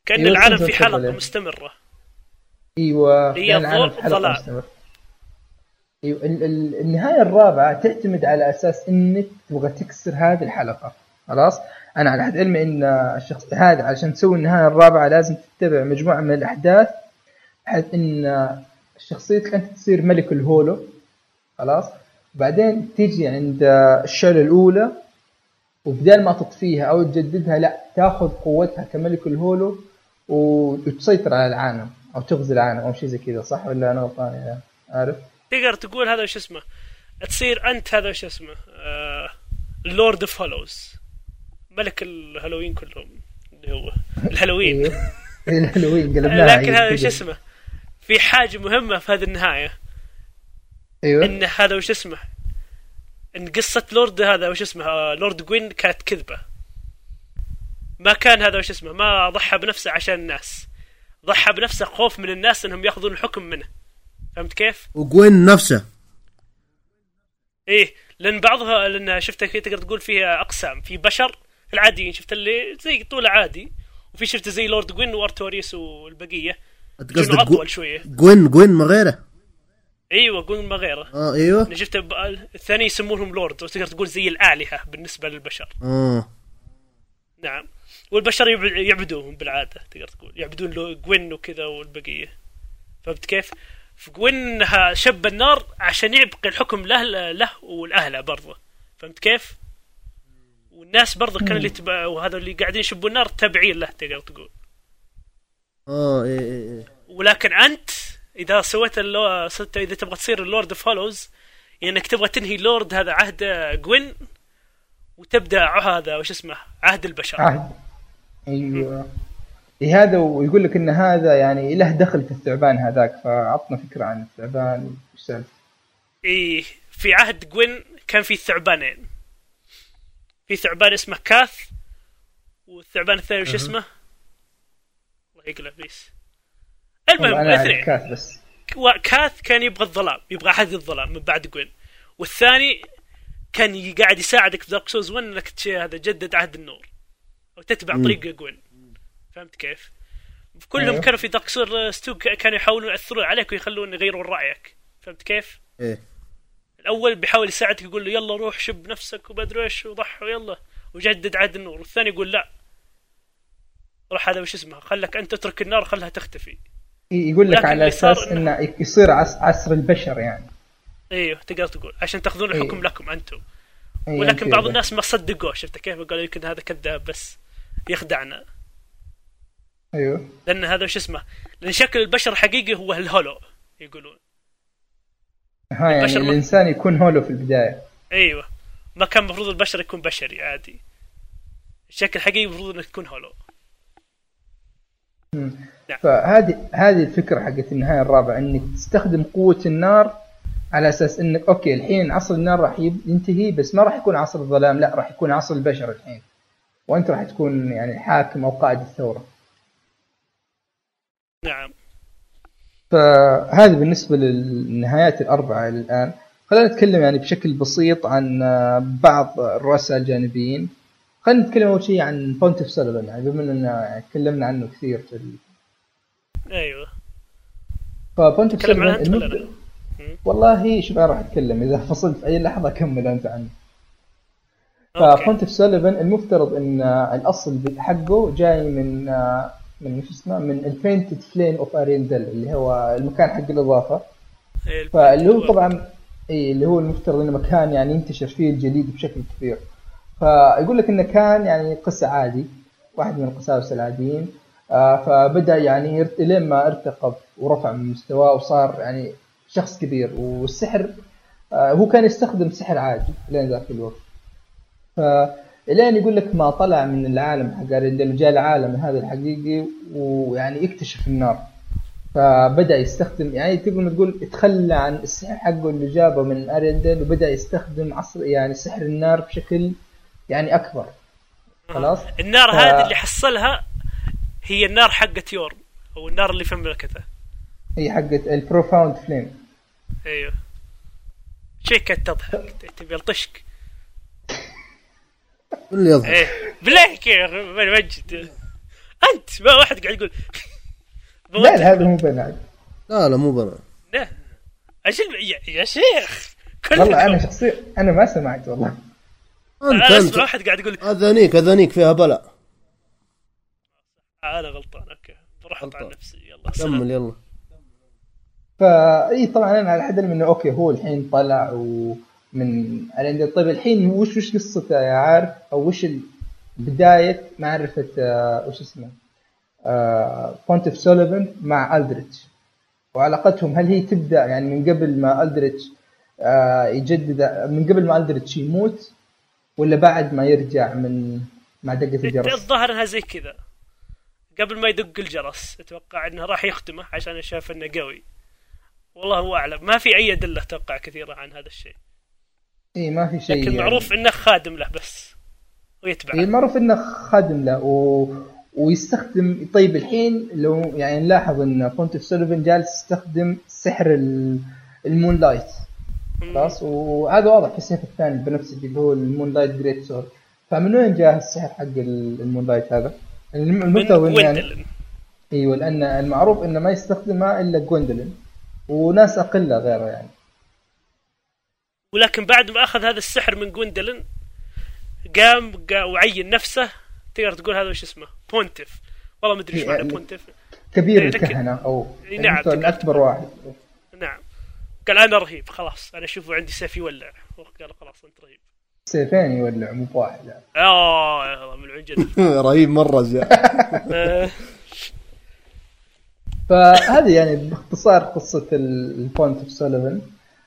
كأن أيوة، العالم في حلقة يعني. مستمرة إيوه هي الضوء في حلقة ظلام. مستمر. أيوه ال- ال- النهاية الرابعة تعتمد على أساس إنك تبغى تكسر هذه الحلقة. خلاص؟ أنا على حد علمي إن الشخص هذا علشان تسوي النهاية الرابعة لازم تتبع مجموعة من الأحداث بحيث إن شخصيتك أنت تصير ملك ال hollow. خلاص؟ بعدين تيجي عند الشعله الأولى وبدال ما تطفيها أو تجددها لا تاخذ قوتها كملك ال hollow وتسيطر على العالم أو تغزي العالم أو شيء زي كذا صح ولا أنا غلطان عارف؟ تقدر تقول هذا وش اسمه؟ تصير أنت هذا وش اسمه؟ آه ال Lord of Hollows ملك الهالوين كلهم. اللي هو الهالوين. أيوه الهالوين قلبناها لكن هذا وش كذا. اسمه؟ في حاجة مهمة في هذه النهاية. أيوه. إن هذا وش اسمه؟ إن قصة لورد هذا وش اسمه؟ آه، لورد جوين كانت كذبة. ما كان هذا وش اسمه؟ ما ضحى بنفسه عشان الناس. ضحى بنفسه خوف من الناس إنهم يأخذون الحكم منه. فهمت كيف؟ وجوين نفسه. إيه لأن بعضها لأن شفت كي تقدر تقول فيها أقسام. في بشر العاديين شفت اللي زي طول عادي وفي شفت زي لورد جوين وأرتوريس والبقية. قصدك جو- أطول شوية. جوين جوين ما غيره. أيوه جوين ما غيره. آه أيوه. أنا شفت الثاني يسمونهم لورد وتقدر تقول زي الآلهة بالنسبة للبشر. آه. نعم. والبشر يعب- يعبدوهم بالعادة تقدر تقول. يعبدون جوين وكذا والبقية. فهمت كيف؟ فجوين شب النار عشان يبقي الحكم له له ولأهله برضه فهمت كيف؟ والناس برضه كانوا اللي تبع وهذا اللي قاعدين يشبوا النار تابعين له تقدر تقول. آه إيه إيه إيه. ولكن أنت إذا سويت اللو... صرت إذا تبغى تصير ال Lord of Hollows يعني إنك تبغى تنهي لورد هذا عهد جوين وتبدأ هذا وش اسمه؟ عهد البشر. عهد. أيوه. إيه هذا ويقول لك إن هذا يعني له دخل في الثعبان هذاك فعطنا فكرة عن الثعبان وش سالفه إيه في عهد جوين كان في ثعبانين. في ثعبان اسمه كاث والثعبان الثاني وش اسمه؟ الله يقلع بيس. المهم الاثنين. كاث بس. كاث كان يبغى الظلام يبغى عهد الظلام من بعد جوين. والثاني كان قاعد يساعدك في Dark Souls 1 إنك هذا جدد عهد النور. أو تتبع طريق جوين. فهمت كيف؟ كلهم أيوه. كانوا في Dark Souls 2 ك- كانوا يحاولون يأثرون عليك ويخلون يغيرون رأيك. فهمت كيف؟ إيه. الأول بيحاول يساعدك يقول له يلا روح شب نفسك وبدري إيش وضح ويلا. وجدد عهد النور. والثاني يقول لا. روح هذا وش اسمه؟ خلك أنت اترك النار خلها تختفي. يقول لك على أساس إنه- إنه يصير عص- عصر البشر يعني. إيوه تقدر تقول. عشان تأخذون إيه. الحكم لكم أنتم. إيه ولكن بعض. الناس ما صدقوه شفت كيف؟ قالوا يمكن هذا كذاب بس يخدعنا. أيوه. لأن هذا وش اسمه لأن شكل البشر حقيقي هو الهولو يقولون. ها يعني البشر ما- الإنسان يكون هولو في البداية. أيوه. ما كان المفروض البشر يكون بشري عادي. الشكل الحقيقي المفروض انك تكون هولو. نعم. فهذه هذه الفكرة حقت النهاية الرابعة إنك تستخدم قوة النار على أساس إنك أوكي الحين عصر النار راح ينتهي بس ما راح يكون عصر الظلام لا راح يكون عصر البشر الحين. وأنت راح تكون يعني حاكم أو قائد الثورة. نعم. فهذه بالنسبة للنهايات الأربعة إلى الآن. خلينا نتكلم يعني بشكل بسيط عن بعض الرؤساء الجانبيين. خلينا نتكلم أول شيء عن بونتف سوليفان يعني بما يعني تكلمنا عنه كثير في ال... فبونتف تكلم عنها سوليفان المبدأ-؟ والله شوف أنا راح أتكلم. إذا فصلت في أي لحظة كمل أنت عنه. أوكي. ف Pontiff Sulyvahn المفترض إن الأصل حقه جاي من من شو اسمه من ال Painted World of Ariandel اللي هو المكان حق الإضافة. إيه، فاللي هو طبعا اي اللي هو المفترض إنه مكان يعني ينتشر فيه الجليد بشكل كبير. فيقول لك إنه كان يعني قس عادي واحد من القساوسه العاديين. آه، فبدأ يعني. لين ما ارتقى ورفع من مستواه وصار يعني شخص كبير. والسحر آه، هو كان يستخدم سحر عادي لين ذاك الوقت. فالين يقول لك ما طلع من العالم حق وجاء العالم هذا الحقيقي ويعني يكتشف النار. فبدأ يستخدم يعني تقدر تقول تخلى عن السحر حقه اللي جابه من ارندل وبدأ يستخدم عصر يعني سحر النار بشكل يعني أكبر. خلاص؟ النار ف- هذه اللي حصلها هي النار حقت يورم أو النار اللي في مملكته. هي حقت البروفاوند فليم أيوه. شيء كانت تضحك تبي يلطشك؟ اللي يضحك. إيه بالله كيف مجد أنت ما واحد قاعد يقول. لا لا هذا مو بنات لا لا مو بنا لا. أجل يا, يا شيخ. كلكم والله أنا شخصيا أنا ما سمعت والله. أنت أنا اسمع واحد قاعد يقول. اذانيك اذانيك فيها بلاء. آه، أنا غلطان. أوكي. بروح اطلع غلطان. نفسي. يلا كمل. يلا. فاي طبعا أنا على حد علمي إنه أوكي هو الحين طلع ومن ارندل طيب الحين وش وش قصته يا عارف؟ أو وش بداية معرفة آه، وش اسمه؟ آه Pontiff Sulyvahn مع الدريتش وعلاقتهم هل هي تبدأ يعني من قبل ما الدريتش آه يجدد من قبل ما الدريتش يموت ولا بعد ما يرجع من مع دقه الجرس؟ الظاهر انها زي كذا. قبل ما يدق الجرس أتوقع إنه راح يختمه عشان شاف إنه قوي. والله أعلم. ما في أي أدلة أتوقع كثيرة عن هذا الشيء. اي ما في شيء لكن يعني. معروف إنه خادم له بس ويتبعه إيه، المعروف إنه خادم له و... ويستخدم طيب الحين لو يعني نلاحظ إن بونتف سوليفان جالس يستخدم سحر ال... ال Moonlight خلاص؟ وهذا واضح في السيف الثاني بنفسجي اللي هو ال Moonlight Greatsword فمن وين جاء السحر حق ال- ال Moonlight هذا؟ الم- من المفترض إنه يعني أيوه لأن المعروف إنه ما يستخدمها إلا جويندلين وناس أقلة غيره يعني. ولكن بعد ما أخذ هذا السحر من جويندلن قام قا- وعين نفسه. تقدر تقول هذا وش اسمه؟ Pontiff والله ما أدري إيش معنى يعني- Pontiff كبير إيه، لكن- الكهنة أو إيه، نعم، اكبر واحد. نعم. قال أنا رهيب خلاص. أنا أشوفه عندي سيف يولع. قال خلاص أنت رهيب. سيفين يولع مو بواحد. لا. آه يا الله من العنجد *laughs* رهيب مرة زين آه، فهذه يعني باختصار قصة ال- ال Pontiff Sulyvahn.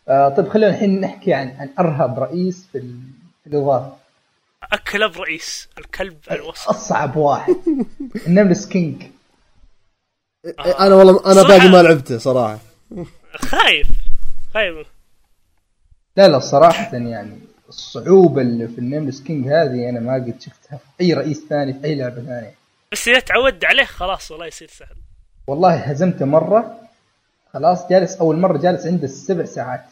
آه طيب خلينا الحين نحكي عن عن ارهب رئيس في, ال- في الاضافة أكلب رئيس الكلب الوسط. أصعب واحد. *laughs* ال Nameless King. أنا والله أنا باقي ما لعبته صراحة. خايف خايف. لا لا صراحة يعني الصعوبة اللي في ال Nameless King هذه أنا ما قد شفتها في أي رئيس ثاني في أي لعبة ثانية. بس إذا تعودت عليه خلاص والله يصير سهل. والله هزمته مرة. خلاص جالس أول مرة جالس عنده سبع ساعات.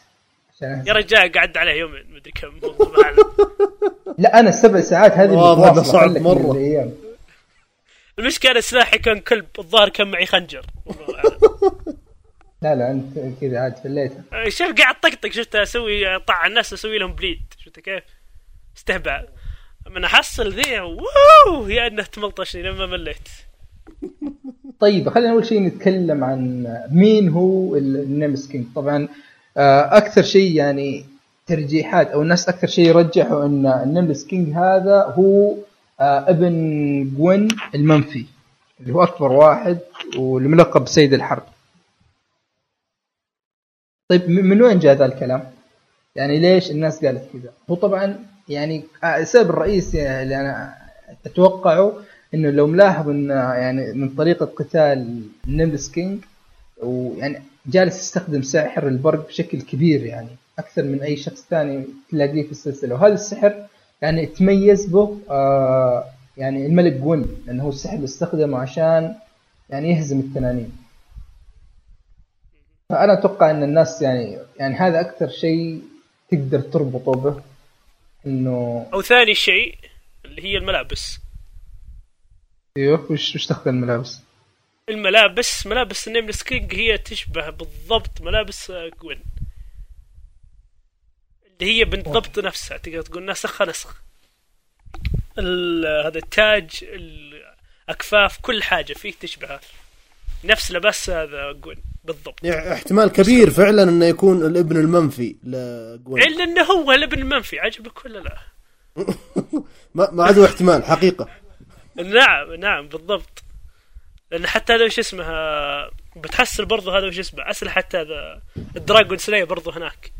يا رجال قعدت عليه يومين مدري كم. *laughs* لا أنا السبع ساعات هذه واضح متواصلة صعب. الأيام. المشكلة سلاحي كان كلب الظاهر كان معي خنجر. *laughs* لا لا أنت كذا عاد فليتها شوف قاعد طقطق شفت أسوي طع الناس أسوي لهم بليد شفت كيف؟ استهبال من أحصل ذي ووو يا إنه تملطشني لما مليت. طيب خلينا أول شيء نتكلم عن مين هو ال- ال Nameless King طبعا آه، أكثر شيء يعني ترجيحات أو الناس أكثر شيء يرجحوا إن ال Nameless King هذا هو آه، ابن جوين المنفي اللي هو أكبر واحد والملقب بسيد الحرب طيب من وين جاء ذا الكلام؟ يعني ليش الناس قالت كذا؟ هو طبعا يعني آه، السبب الرئيسي اللي أنا أتوقعه إنه لو ملاحظ إن يعني من طريقة قتال Nameless King ويعني جالس يستخدم سحر البرق بشكل كبير يعني أكثر من أي شخص ثاني تلاقيه في السلسلة. وهذا السحر يعني تميز به آه يعني الملك جوين لأنه هو السحر اللي استخدمه عشان يعني يهزم التنانين. فأنا أتوقع إن الناس يعني يعني هذا أكثر شيء تقدر تربطه به إنه أو ثاني شيء اللي هي الملابس. أيوه وش وش دخل الملابس؟ الملابس ملابس ال Nameless King هي تشبه بالضبط ملابس آه، جوين. اللي هي بالضبط نفسها تقدر تقول نسخها نسخ هذا التاج الاكفاف كل حاجة فيه تشبهها نفس لباس هذا جوين بالضبط. يعني احتمال كبير فعلا إنه يكون الابن المنفي لجوين. إلا إنه هو الابن المنفي عجبك ولا لا؟ *laughs* ما ما عاد احتمال حقيقة. نعم نعم بالضبط. لأن حتى هذا وش اسمه بتحصل برضه هذا وش اسمه أسلحة هذا ال Dragonslayer برضه هناك.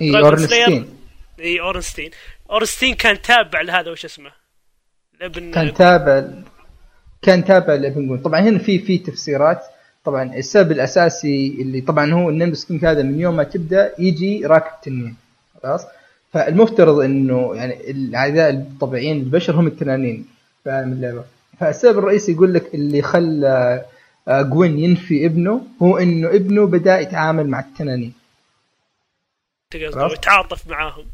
إي اورنستين إي اورنستين اورنستين كان تابع لهذا وش اسمه الابن كان تابع كان تابع لابن جوين طبعا هنا في في تفسيرات. طبعا السبب الأساسي اللي طبعا هو ال Nameless King هذا من يوم ما تبدأ يجي راكب تنين. خلاص؟ فالمفترض إنه يعني الاعداء الطبيعيين البشر هم التنانين. في عالم اللعبة؟ فالسبب الرئيسي يقول لك اللي خلى آه، جوين ينفي ابنه هو إنه ابنه بدأ يتعامل مع التنانين. يتعاطف معاهم.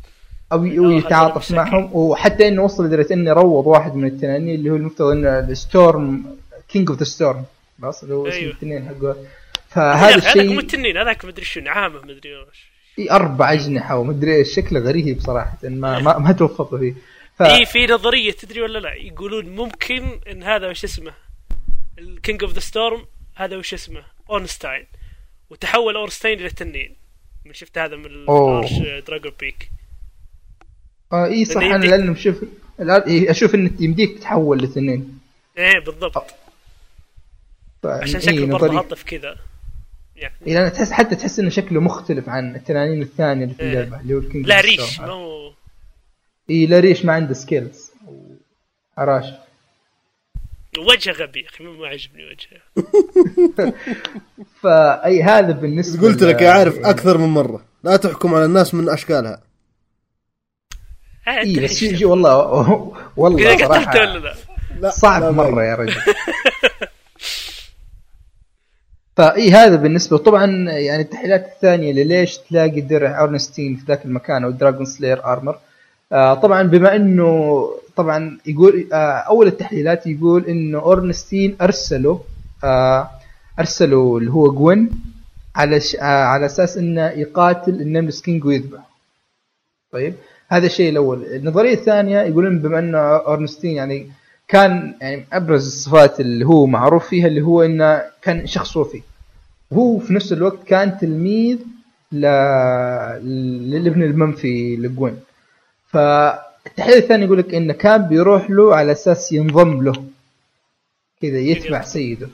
أو يتعاطف. معهم. وحتى إنه وصل لدرجه إنه روض واحد من التنانين اللي هو المفترض إنه ال Storm King of the Storm خلاص اللي هو اسم أيوه. التنين حقه. فهذا هذاك مو الشيء التنين هذاك مدري شو نعامه مدري في أربع أجنحة ومدري إيش شكله غريب صراحة ما ما, ما توفقوا فيه. ف... اي في نظرية تدري ولا لا؟ يقولون ممكن إن هذا وش اسمه؟ ال King of the Storm هذا وش اسمه؟ اورنستاين وتحول اورنستاين إلى تنين من شفت هذا من. ال Archdragon Peak آه إي صح أنا لأنه شوف إيه أشوف إن يمديك تتحول لتنين إيه بالضبط. عشان إيه، شكله برضه نظري- هطف كذا. يعني. إيه، لأن تحس حتى تحس إنه شكله مختلف عن التنانين الثانية اللي في إيه. اللعبة اللي هو الكينج لا ريش. مو إي لا ريش ما عنده سكيلز عراش. وجهه غبي يا أخي ما عجبني وجهه. *laughs* فاي هذا بالنسبة قلت لك يا عارف يعني- أكثر من مرة. لا تحكم على الناس من أشكالها. إي بس يجي والله والله صراحة ولا لا؟ لا صعب لا، مرة يا رجل. *laughs* فاي هذا بالنسبة طبعا يعني التحليلات الثانية لليش تلاقي درع أورنستين في ذاك المكان أو Dragonslayer Armor آه طبعا بما إنه طبعا يقول آه أول التحليلات يقول إنه أورنستين أرسلوا آه أرسلوا اللي هو جوين على. آه على أساس إنه يقاتل ال Nameless King ويذبح طيب هذا الشيء الأول النظرية الثانية يقولون بما إنه أورنستين يعني كان يعني أبرز الصفات اللي هو معروف فيها اللي هو إنه كان شخص وفي وهو في نفس الوقت كان تلميذ. للابن المنفي لجوين فالتحليل الثاني يقول لك انه كان بيروح له على أساس ينضم له. كذا يتبع سيده.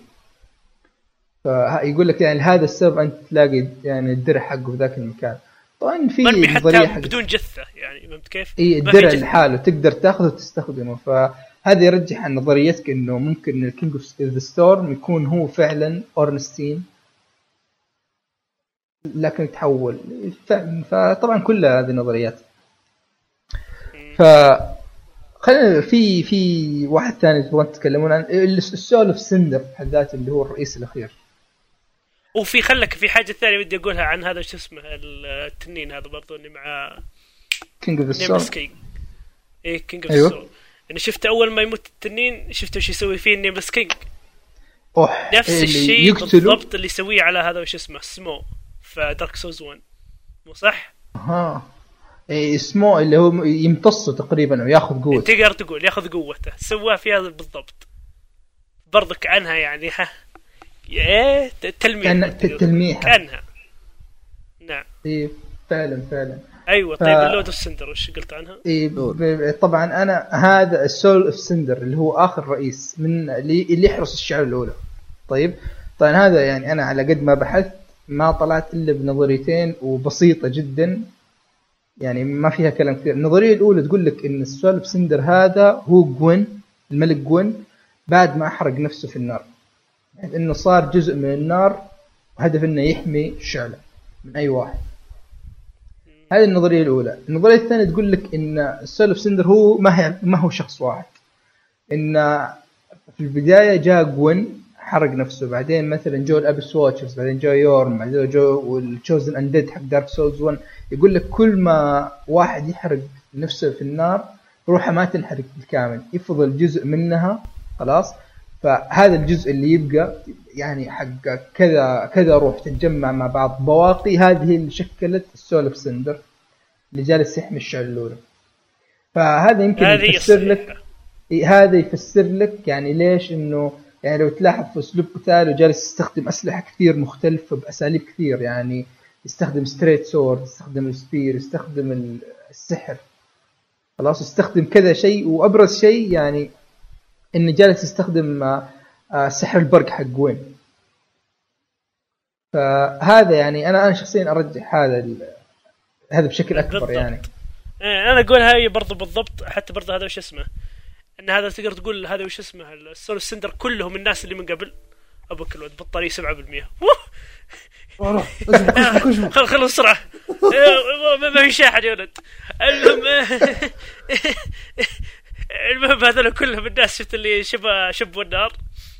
فيقول لك يعني لهذا السبب أنت تلاقي يعني الدرع حقه في ذاك المكان. طبعا في مرمي حتى حق بدون جثة يعني فهمت كيف؟ إي الدرع. لحاله تقدر تاخذه وتستخدمه. فهذا يرجح عن نظريتك إنه ممكن ال King of the Storm يكون هو فعلا أورنستين. لكن يتحول. فطبعا كلها هذه نظريات. ف خلينا في في واحد ثاني تبغون تتكلمون عن ال Soul of Cinder بحد ذاته اللي هو الرئيس الأخير. وفي خلك في حاجة ثانية بدي أقولها عن هذا شو اسمه التنين هذا برضو اللي مع كينج اوف ذا كينج. إيه كينج اوف أيوه. أيوه. أنا شفت أول ما يموت التنين شفت وش يسوي فيه ال Nameless King. أوه نفس الشيء بالضبط اللي يسويه على هذا وش اسمه سمو في Dark Souls 1 مو صح؟ ها إيه، اسمه اللي هو يمتصه تقريبا أو ياخذ قوة. تقدر تقول ياخذ قوته. سواه فيها بالضبط. برضك عنها يعني ها. إيه تلميح. كان تلميح. كانها. نعم. إيه فعلا فعلا. أيوه ف- طيب ال Lord of Cinder وش قلت عنها؟ إيه ب- طبعا أنا هذا ال Soul of Cinder اللي هو آخر رئيس من اللي اللي يحرس الشعلة الأولى. طيب؟ طبعا هذا يعني أنا على قد ما بحثت ما طلعت إلا بنظريتين وبسيطة جدا. يعني ما فيها كلام كثير. النظرية الأولى تقول لك إن ال Soul of Cinder هذا هو جوين الملك جوين بعد ما أحرق نفسه في النار. يعني إنه صار جزء من النار وهدف إنه يحمي الشعلة من أي واحد. هذه النظرية الأولى. النظرية الثانية تقول لك إن ال Soul of Cinder هو ما هي ما هو شخص واحد. إن في البداية جاء جوين حرق نفسه. بعدين مثلا جو ال Abyss Watchers بعدين جو يورم بعدين جو وال Chosen Undead حق Dark Souls 1 يقول لك كل ما واحد يحرق نفسه في النار روحه ما تنحرق بالكامل يفضل جزء منها خلاص؟ فهذا الجزء اللي يبقى يعني حق كذا كذا روح تتجمع مع بعض. بواقي هذه اللي شكلت ال Soul of Cinder اللي جالس يحمي الشعلة الأولى. فهذا يمكن يفسر لك هذا يفسر لك يعني ليش إنه يعني لو تلاحظ في أسلوب قتاله جالس يستخدم أسلحة كثير مختلفة بأساليب كثير يعني يستخدم straight sword يستخدم ال spear يستخدم ال- السحر. خلاص يستخدم كذا شيء وأبرز شيء يعني إنه جالس يستخدم آه، آه، سحر البرق حق جوين. فهذا يعني أنا أنا شخصيا أرجح هذا هذا بشكل أكبر بالضبط. يعني. إيه، أنا أقول هاي برضو بالضبط حتى برضو هذا وش اسمه؟ إن هذا تقدر تقول هذا وش اسمه ال Soul of Cinder كلهم الناس اللي من قبل. أبوك الواد بطارية 7% ووه! *laughs* خل خل بسرعة إيه، ما- ما في شاحن يا ولد المهم *laughs* المهم هذول كلهم الناس شفت اللي شبه شبوا النار؟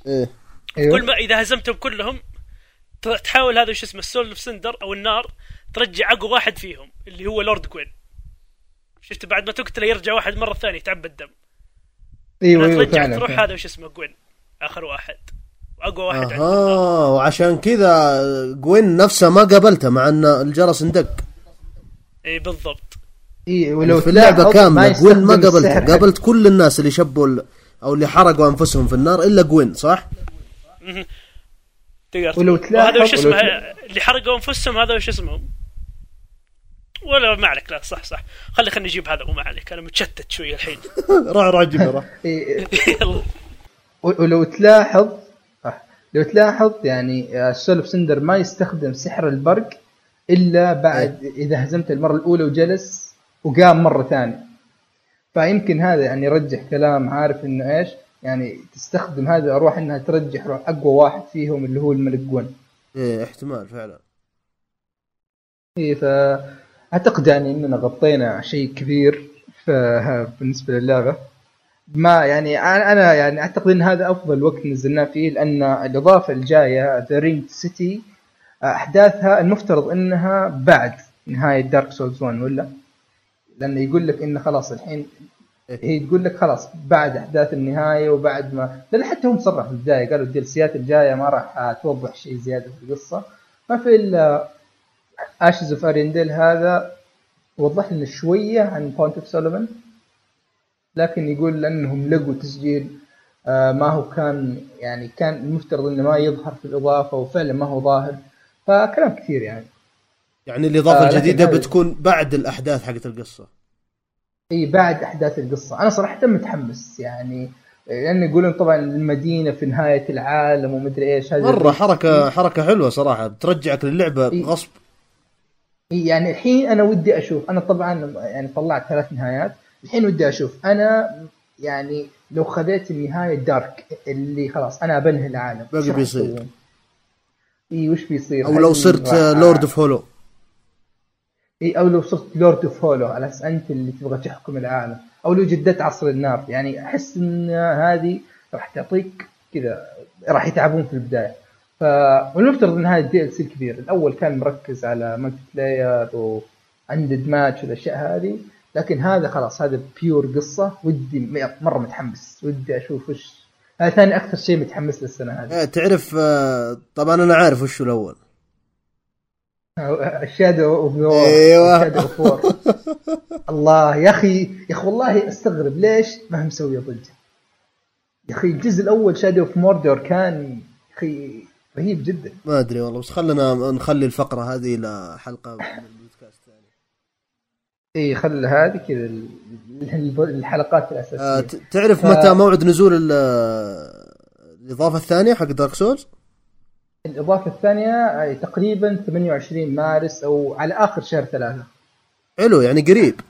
إيه. أيوه. كل ما إذا هزمتهم كلهم تحاول هذا وش اسمه ال Soul of Cinder أو النار ترجع اقوى واحد فيهم اللي هو لورد جوين شفت بعد ما تقتله يرجع واحد مرة ثانية يتعبى الدم. إيوه إيوه ترجع تروح فعلا. هذا وش اسمه جوين. آخر واحد. وأقوى واحد أها وعشان كذا جوين نفسه ما قابلته مع إن الجرس اندق. إي بالضبط. إي ولو في اللعبه تلاحظ كاملة جوين ما قابلته. قابلت كل الناس اللي شبوا أو اللي حرقوا أنفسهم في النار إلا جوين صح؟ تقدر ولو تقول. تلاحظ- وهذا وش ولو اسمه؟ تلاحظ- اللي حرقوا أنفسهم هذا وش اسمهم ولا ما عليك لا صح صح. خلي خلينا نجيب هذا وما عليك أنا متشتت شوي الحين. *laughs* روح روح جيبه روح إيه، *laughs* يلا. ولو تلاحظ آه، لو تلاحظ يعني آه، السولف سندر ما يستخدم سحر البرق إلا بعد إذا هزمت المرة الأولى وجلس وقام مرة ثانية. فيمكن هذا يعني يرجح كلام عارف إنه إيش؟ يعني تستخدم هذه الأرواح إنها ترجح روح أقوى واحد فيهم اللي هو الملك جون إيه احتمال فعلا. إيه فاعتقد يعني إننا غطينا شيء كبير بالنسبة للعبة ما يعني أنا يعني أعتقد إن هذا أفضل وقت نزلناه فيه لأن الإضافة الجاية The Ringed City أحداثها المفترض إنها بعد نهاية Dark Souls 1 ولا؟ لأنه يقول لك انه خلاص الحين هي تقول لك خلاص بعد أحداث النهاية وبعد ما لأن حتى هم صرحوا في البداية قالوا ال DLCيات الجاية ما راح توضح شيء زيادة في القصة ما في الا Ashes of Ariandel هذا وضح لنا شوية عن Pontiff سولوفان لكن يقول لأنهم لقوا تسجيل آه، ما هو كان يعني كان المفترض إنه ما يظهر في الإضافة وفعلا ما هو ظاهر فكلام كثير يعني. يعني الإضافة آه، الجديدة هذا- بتكون بعد الأحداث حقت القصة. إي بعد أحداث القصة. أنا صراحة متحمس يعني لأن يقولون طبعا المدينة في نهاية العالم ومدري إيش هذه مرة حركه حركة حلوة صراحة بترجعك للعبة إيه. غصب. يعني الحين أنا ودي أشوف. أنا طبعا يعني طلعت ثلاث نهايات. الحين ودي أشوف. أنا يعني لو خذيت النهاية ال dark اللي خلاص أنا بنهي العالم. باقي بيصير. إي وش بيصير؟ أو لو صرت Lord of Hollow إي أو لو صرت Lord of Hollow على أساس أنت اللي تبغى تحكم العالم. أو لو جددت عصر النار. يعني أحس إن هذه راح تعطيك كذا راح يتعبون في البداية. ف والمفترض إن هذا ال DLC الكبير الأول كان مركز على multiplayer و undead match والأشياء هذه لكن هذا خلاص هذا pure قصة. ودي مرة متحمس. ودي أشوف وش هذا ثاني أكثر شيء متحمس للسنة هذه. إيه، تعرف آه، طبعا أنا عارف وش الأول. ال Shadow of War أيوة. ال Shadow of War الله يا أخي يا أخي والله أستغرب ليش ما هي مسوية ضجه يا أخي الجزء الأول Shadow of Mordor كان يا أخي رهيب جدا. ما أدري والله بس خلنا نخلي الفقرة هذه لحلقه من البودكاست ثاني إي خل هذه كذا ال- ال- الحلقات آه الاساسيه ت- تعرف ف- متى موعد نزول ال- آه، الإضافة الثانية حق Dark Souls؟ الإضافة الثانية آه، تقريبا 28 مارس أو على آخر شهر ثلاثة. حلو يعني قريب.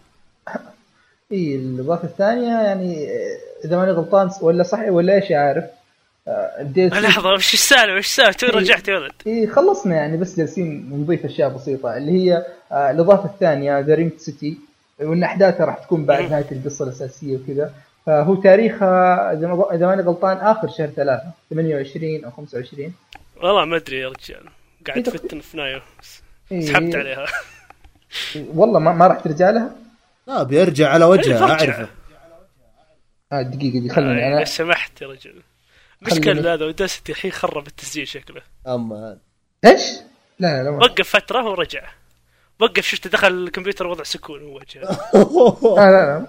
إي الإضافة الثانية يعني آه، إذا ماني غلطان ولا صحيح ولا إيش عارف. آه، الدي لحظة وش السالفة؟ وش السالفة؟ تو رجعت يا ولد. اي خلصنا يعني بس جالسين نضيف أشياء بسيطة اللي هي آه، الإضافة الثانية The Ringed City وإن أحداثها راح تكون بعد مم. نهاية القصة الأساسية وكذا. فهو تاريخها إذا ما إذا ماني غلطان آخر شهر ثلاثة 28 أو 25 والله ما أدري يا رجال. قاعد إيه، فتن في Nioh بس إيه. سحبت عليها. والله ما, ما راح ترجع لها؟ لا بيرجع على وجهه. أعرفه. آه دقيقة دي خليني آه، أنا سمحت يا رجل. مشكلة هذا ودستي الحين خرب التسجيل شكله. أما إيش؟ لا لا وقف فترة ورجع. وقف شفت دخل الكمبيوتر وضع سكون هو وجهه. لا لا لا.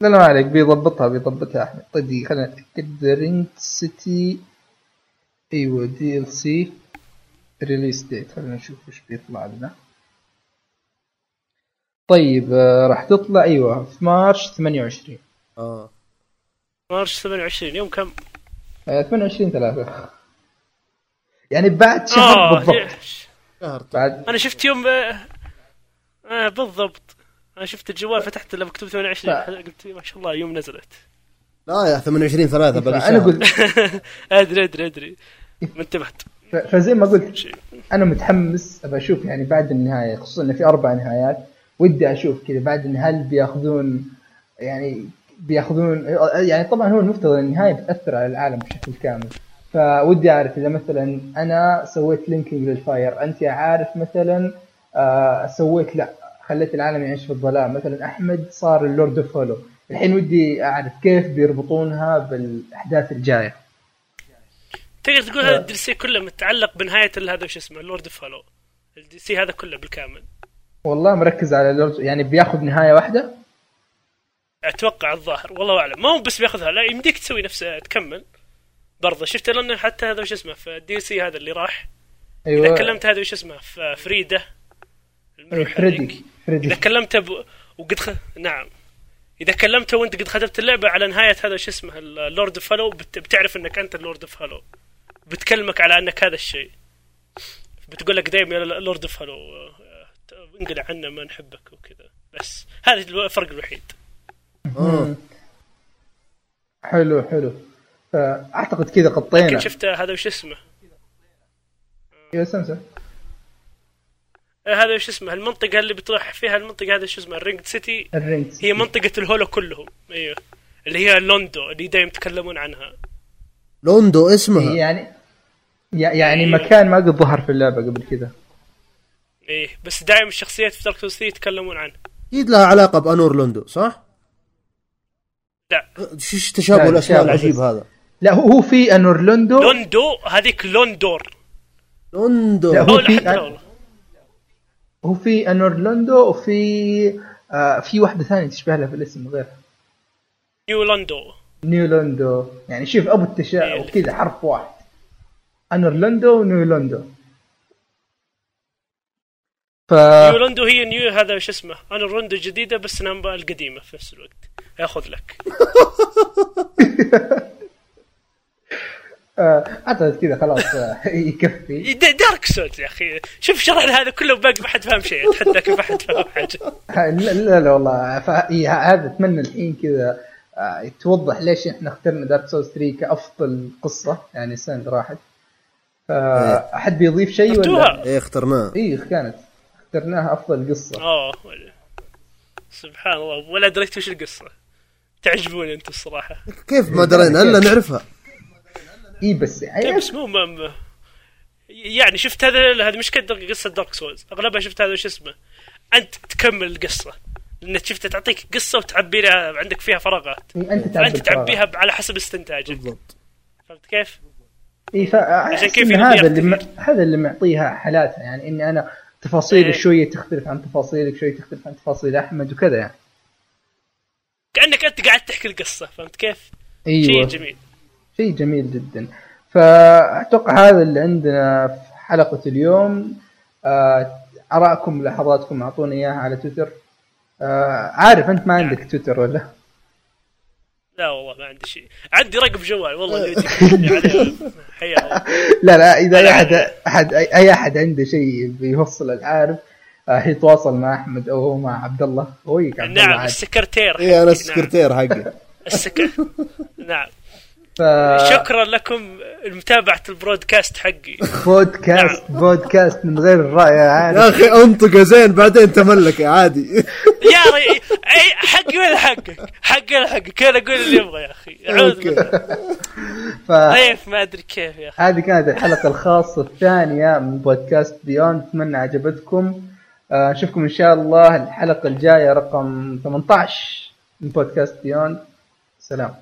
لا ما عليك بيضبطها بيضبطها احمد طيب دقيقة خلينا نتاكد رينج سيتي أيوه DLC release date خلينا نشوف وش بيطلع لنا. طيب آه، راح تطلع أيوه في March 28 آه. مارش 28 يوم كم؟ آه، 28 3 يعني بعد شهر آه بالضبط. ليش؟ شهر بعد أنا شفت يوم آه آه بالضبط. أنا شفت الجوال فتحت له مكتوب 28 ف- قلت ما شاء الله يوم نزلت. لا يا 28 3 باقي أنا قلت *laughs* أدري أدري أدري. ما انتبهت. ف- فزي ما قلت أنا متحمس أبى أشوف يعني بعد النهاية خصوصا انه في أربع نهايات ودي أشوف كذا بعد إن هل بيأخذون يعني بياخذون يعني طبعا هو المفترض ان النهايه بتأثر على العالم بشكل كامل. فودي أعرف إذا مثلا أنا سويت linking لل fire أنت عارف مثلا آه سويت لا خليت العالم يعيش في الظلام. مثلا أحمد صار ال Lord of Hollow. الحين ودي أعرف كيف بيربطونها بالأحداث الجاية. تقدر تقول هذا ال DLC كله متعلق بنهاية هذا وش اسمه Lord of Hollow ال DLC هذا كله بالكامل. والله مركز على اللورد يعني بياخذ نهاية واحدة؟ أتوقع الظاهر والله أعلم. ما هو بس بياخذها لا يمديك تسوي نفسها تكمل. برضه شفت لأنه حتى هذا وش اسمه في ال DLC هذا اللي راح؟ أيوه. إذا كلمت هذا وش اسمه في Friede. Friede هذيك. إذا Friede كلمته ب... وقد خ... نعم. إذا كلمته وأنت قد ختمت اللعبة على نهاية هذا وش اسمه ال Lord of Hollow بت... بتعرف إنك أنت ال Lord of Hollow بتكلمك على أنك هذا الشيء. بتقول لك دايما يا Lord of Hollow انقلع عنا ما نحبك وكذا. بس هذا الفرق الوحيد. آه. حلو حلو. فاعتقد كذا غطينا لكن شفت هذا وش اسمه؟ أيوه سمسم آه، هذا وش اسمه؟ المنطقة اللي بتروح فيها المنطقة هذا شو اسمه؟ ال Ringed City؟ ال Ringed هي منطقة ال hollow كلهم. أيوه. اللي هي Londor اللي دايم يتكلمون عنها. Londor اسمها. يعني يع- يعني إيه. مكان ما قد ظهر في اللعبة قبل كذا. إيه بس دايم الشخصيات في Dark Souls 3 يتكلمون عنه. أكيد لها علاقة ب Anor Londo صح؟ لا. شو تشابه لا، الأسماء تشابه. العجيب. هذا؟ لا هو هو في انورلوندو لوندو هذيك لوندور. لوندو. لا، هو في هو في انورلوندو وفي آه في واحدة ثانية تشبه لها في الاسم غير. نيو لوندو. نيولوندو يعني شوف أبو التشاؤم إيه. وكذا حرف واحد. انورلوندو ونيولوندو ف نيو لوندو هي نيو هذا شو اسمه؟ أنا روندو الجديده بس نمبا القديمة في نفس الوقت. ياخذ لك. *laughs* آه، أعتقد كذا خلاص آه، يكفي. Dark *laughs* Souls يا أخي. شوف شرحنا هذا كله باقي ما حد فاهم شيء. اتحداك ما حد فاهم حاجة. *laughs* لا لا, والله. إيه، هذا أتمنى الحين كذا آه، توضح ليش إحنا اخترنا Dark Souls 3 كأفضل قصة يعني السنة اللي راحت. آه، أحد بيضيف شيء ولا؟ إيه اخترناه اي كانت. اخترناها أفضل قصة. آه سبحان الله. ولا دريت وش القصة. تعجبوني أنتم الصراحة. كيف ما درينا؟ ألا نعرفها. إي بس يعني بس مو يعني شفت هذا هذه مشكله قصة Dark Souls أغلبها شفت هذا وش اسمه؟ أنت تكمل القصة. لأنك شفت تعطيك قصة وتعبي لها عندك فيها فراغات. أنت تعبي الفراغ. تعبيها على حسب استنتاجك. بالضبط. فهمت كيف؟ إي فاحس كيف هذا اللي م... هذا اللي معطيها حالاتها. يعني إني أنا تفاصيلي إيه. شوية تختلف عن تفاصيلك شوية تختلف عن تفاصيل أحمد وكذا يعني. كأنك أنت قاعد تحكي القصة فهمت كيف؟ أيوه. شيء جميل. شيء جميل جدا. فأتوقع هذا اللي عندنا في حلقة اليوم. آه، ارائكم ملاحظاتكم اعطونا إياها على تويتر. آه عارف أنت ما عندك تويتر ولا؟ لا والله ما عندي شيء. عندي رقم جوال والله. *laughs* لا لا إذا أي أحد أحد أي أحد عنده شيء بيوصل العارف يتواصل مع أحمد أو هو مع عبد الله. هو يك عبد الله نعم عادي. السكرتير اي أنا السكرتير حقي. *laughs* نعم. السك... نعم. ف... شكرا لكم لمتابعة البرودكاست حقي. بودكاست بودكاست من غير الرأي يا أخي أنطق زين بعدين تملك عادي. *laughs* يا ري... اي حقي ولا حقك؟ حقي ولا حقك؟ أنا أقول اللي يبغى يا أخي. اعوذ okay. بالله فهذه ضيف ما أدري كيف يا أخي. كانت الحلقة الخاصة الثانية من بودكاست Beyond أتمنى عجبتكم. آه، نشوفكم إن شاء الله الحلقة الجاية رقم 18 من بودكاست Beyond سلام.